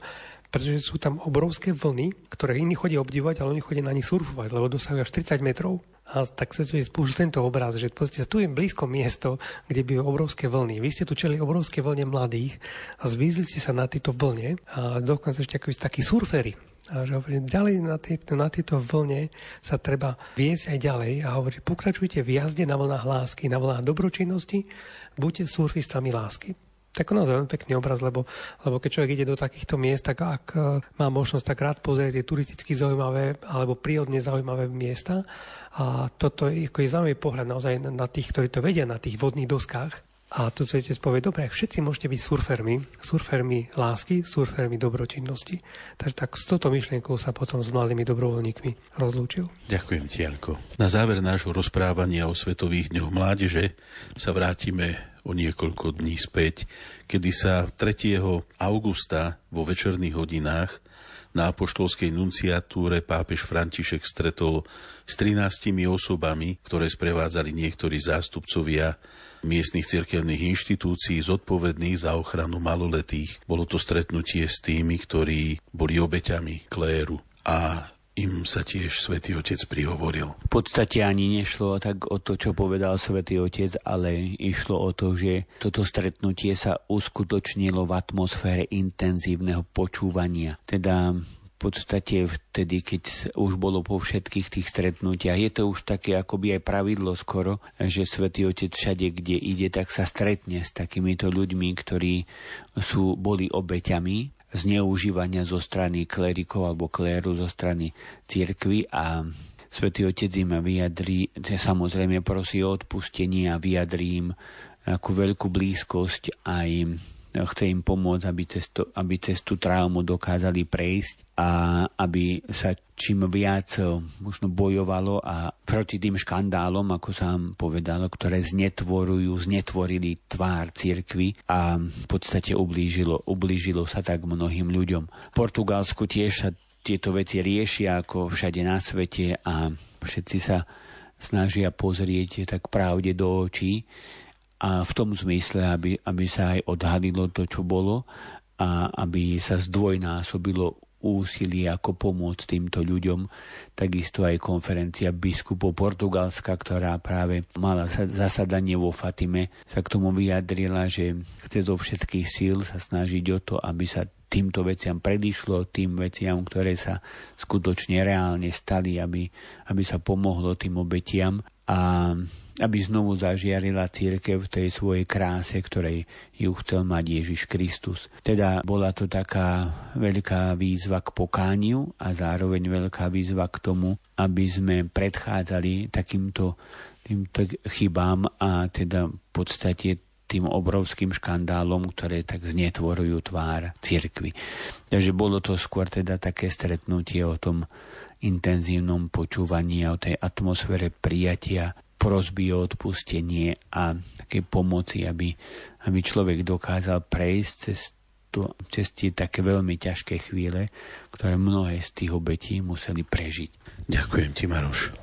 pretože sú tam obrovské vlny, ktoré iní chodia obdivovať, ale oni chodia na nich surfovať, lebo dosahujú až 30 metrov. A tak sa spúšť tento obraz, že pozrite, tu je blízko miesto, kde by obrovské vlny. Vy ste tu čeli obrovské vlne mladých a zvízli ste sa na tieto vlne a dokonca ešte ako takí surfery. A že hovorí, ďalej na, tieto, na tieto vlne sa treba viesť aj ďalej a hovorí, pokračujte v jazde na vlnách lásky, na vlnách dobročinnosti, buďte surfistami lásky tak naozaj veľmi pekný obraz, lebo, lebo keď človek ide do takýchto miest, tak ak e, má možnosť tak rád pozrieť tie turisticky zaujímavé alebo prírodne zaujímavé miesta. A toto je, ako je zaujímavý pohľad naozaj na tých, ktorí to vedia na tých vodných doskách. A to svetec povie, dobre, všetci môžete byť surfermi, surfermi lásky, surfermi dobročinnosti. Takže tak s touto myšlienkou sa potom s mladými dobrovoľníkmi rozlúčil. Ďakujem ti, Janko. Na záver nášho rozprávania o Svetových dňoch mládeže sa vrátime o niekoľko dní späť, kedy sa 3. augusta vo večerných hodinách na apoštolskej nunciatúre pápež František stretol s 13 osobami, ktoré sprevádzali niektorí zástupcovia miestnych cirkevných inštitúcií zodpovedných za ochranu maloletých. Bolo to stretnutie s tými, ktorí boli obeťami kléru a im sa tiež svätý Otec prihovoril. V podstate ani nešlo tak o to, čo povedal svätý Otec, ale išlo o to, že toto stretnutie sa uskutočnilo v atmosfére intenzívneho počúvania. Teda v podstate vtedy, keď už bolo po všetkých tých stretnutiach. Je to už také akoby aj pravidlo skoro, že Svetý Otec všade, kde ide, tak sa stretne s takýmito ľuďmi, ktorí sú, boli obeťami zneužívania zo strany klerikov alebo kléru zo strany cirkvy a Svetý Otec im vyjadrí, samozrejme prosí o odpustenie a vyjadrí im akú veľkú blízkosť aj chce im pomôcť, aby cez, to, aby cez tú traumu dokázali prejsť a aby sa čím viac možno bojovalo a proti tým škandálom, ako sa povedalo, ktoré znetvorujú, znetvorili tvár cirkvy a v podstate ublížilo, ublížilo sa tak mnohým ľuďom. V Portugalsku tiež sa tieto veci riešia ako všade na svete a všetci sa snažia pozrieť tak pravde do očí a v tom zmysle, aby, aby sa aj odhalilo to, čo bolo a aby sa zdvojnásobilo úsilie, ako pomôcť týmto ľuďom. Takisto aj konferencia biskupov Portugalska, ktorá práve mala zasadanie vo Fatime, sa k tomu vyjadrila, že chce zo všetkých síl sa snažiť o to, aby sa týmto veciam predišlo, tým veciam, ktoré sa skutočne reálne stali, aby, aby sa pomohlo tým obetiam. A aby znovu zažiarila církev v tej svojej kráse, ktorej ju chcel mať Ježiš Kristus. Teda bola to taká veľká výzva k pokániu a zároveň veľká výzva k tomu, aby sme predchádzali takýmto týmto chybám a teda v podstate tým obrovským škandálom, ktoré tak znetvorujú tvár cirkvy. Takže bolo to skôr teda také stretnutie o tom intenzívnom počúvaní a o tej atmosfére prijatia, prosby o odpustenie a také pomoci, aby, aby človek dokázal prejsť cez, to, cez tie také veľmi ťažké chvíle, ktoré mnohé z tých obetí museli prežiť. Ďakujem ti, Maroš.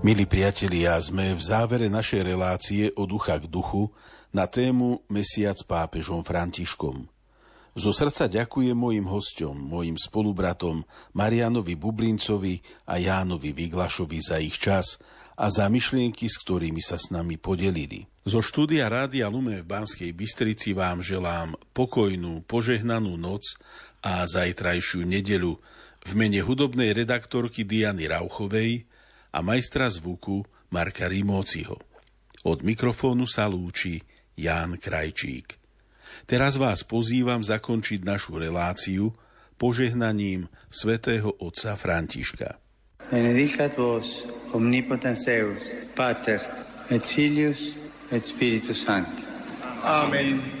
Milí priatelia, sme v závere našej relácie o ducha k duchu na tému Mesiac pápežom Františkom. Zo srdca ďakujem mojim hostom, mojim spolubratom Marianovi Bublincovi a Jánovi Vyglašovi za ich čas a za myšlienky, s ktorými sa s nami podelili. Zo štúdia Rádia Lume v Banskej Bystrici vám želám pokojnú, požehnanú noc a zajtrajšiu nedelu v mene hudobnej redaktorky Diany Rauchovej, a majstra zvuku Marka Rimóciho. Od mikrofónu sa lúči Ján Krajčík. Teraz vás pozývam zakončiť našu reláciu požehnaním svätého otca Františka. Benedicat vos omnipotens Deus, Pater, et Filius, et Spiritus Sancti. Amen.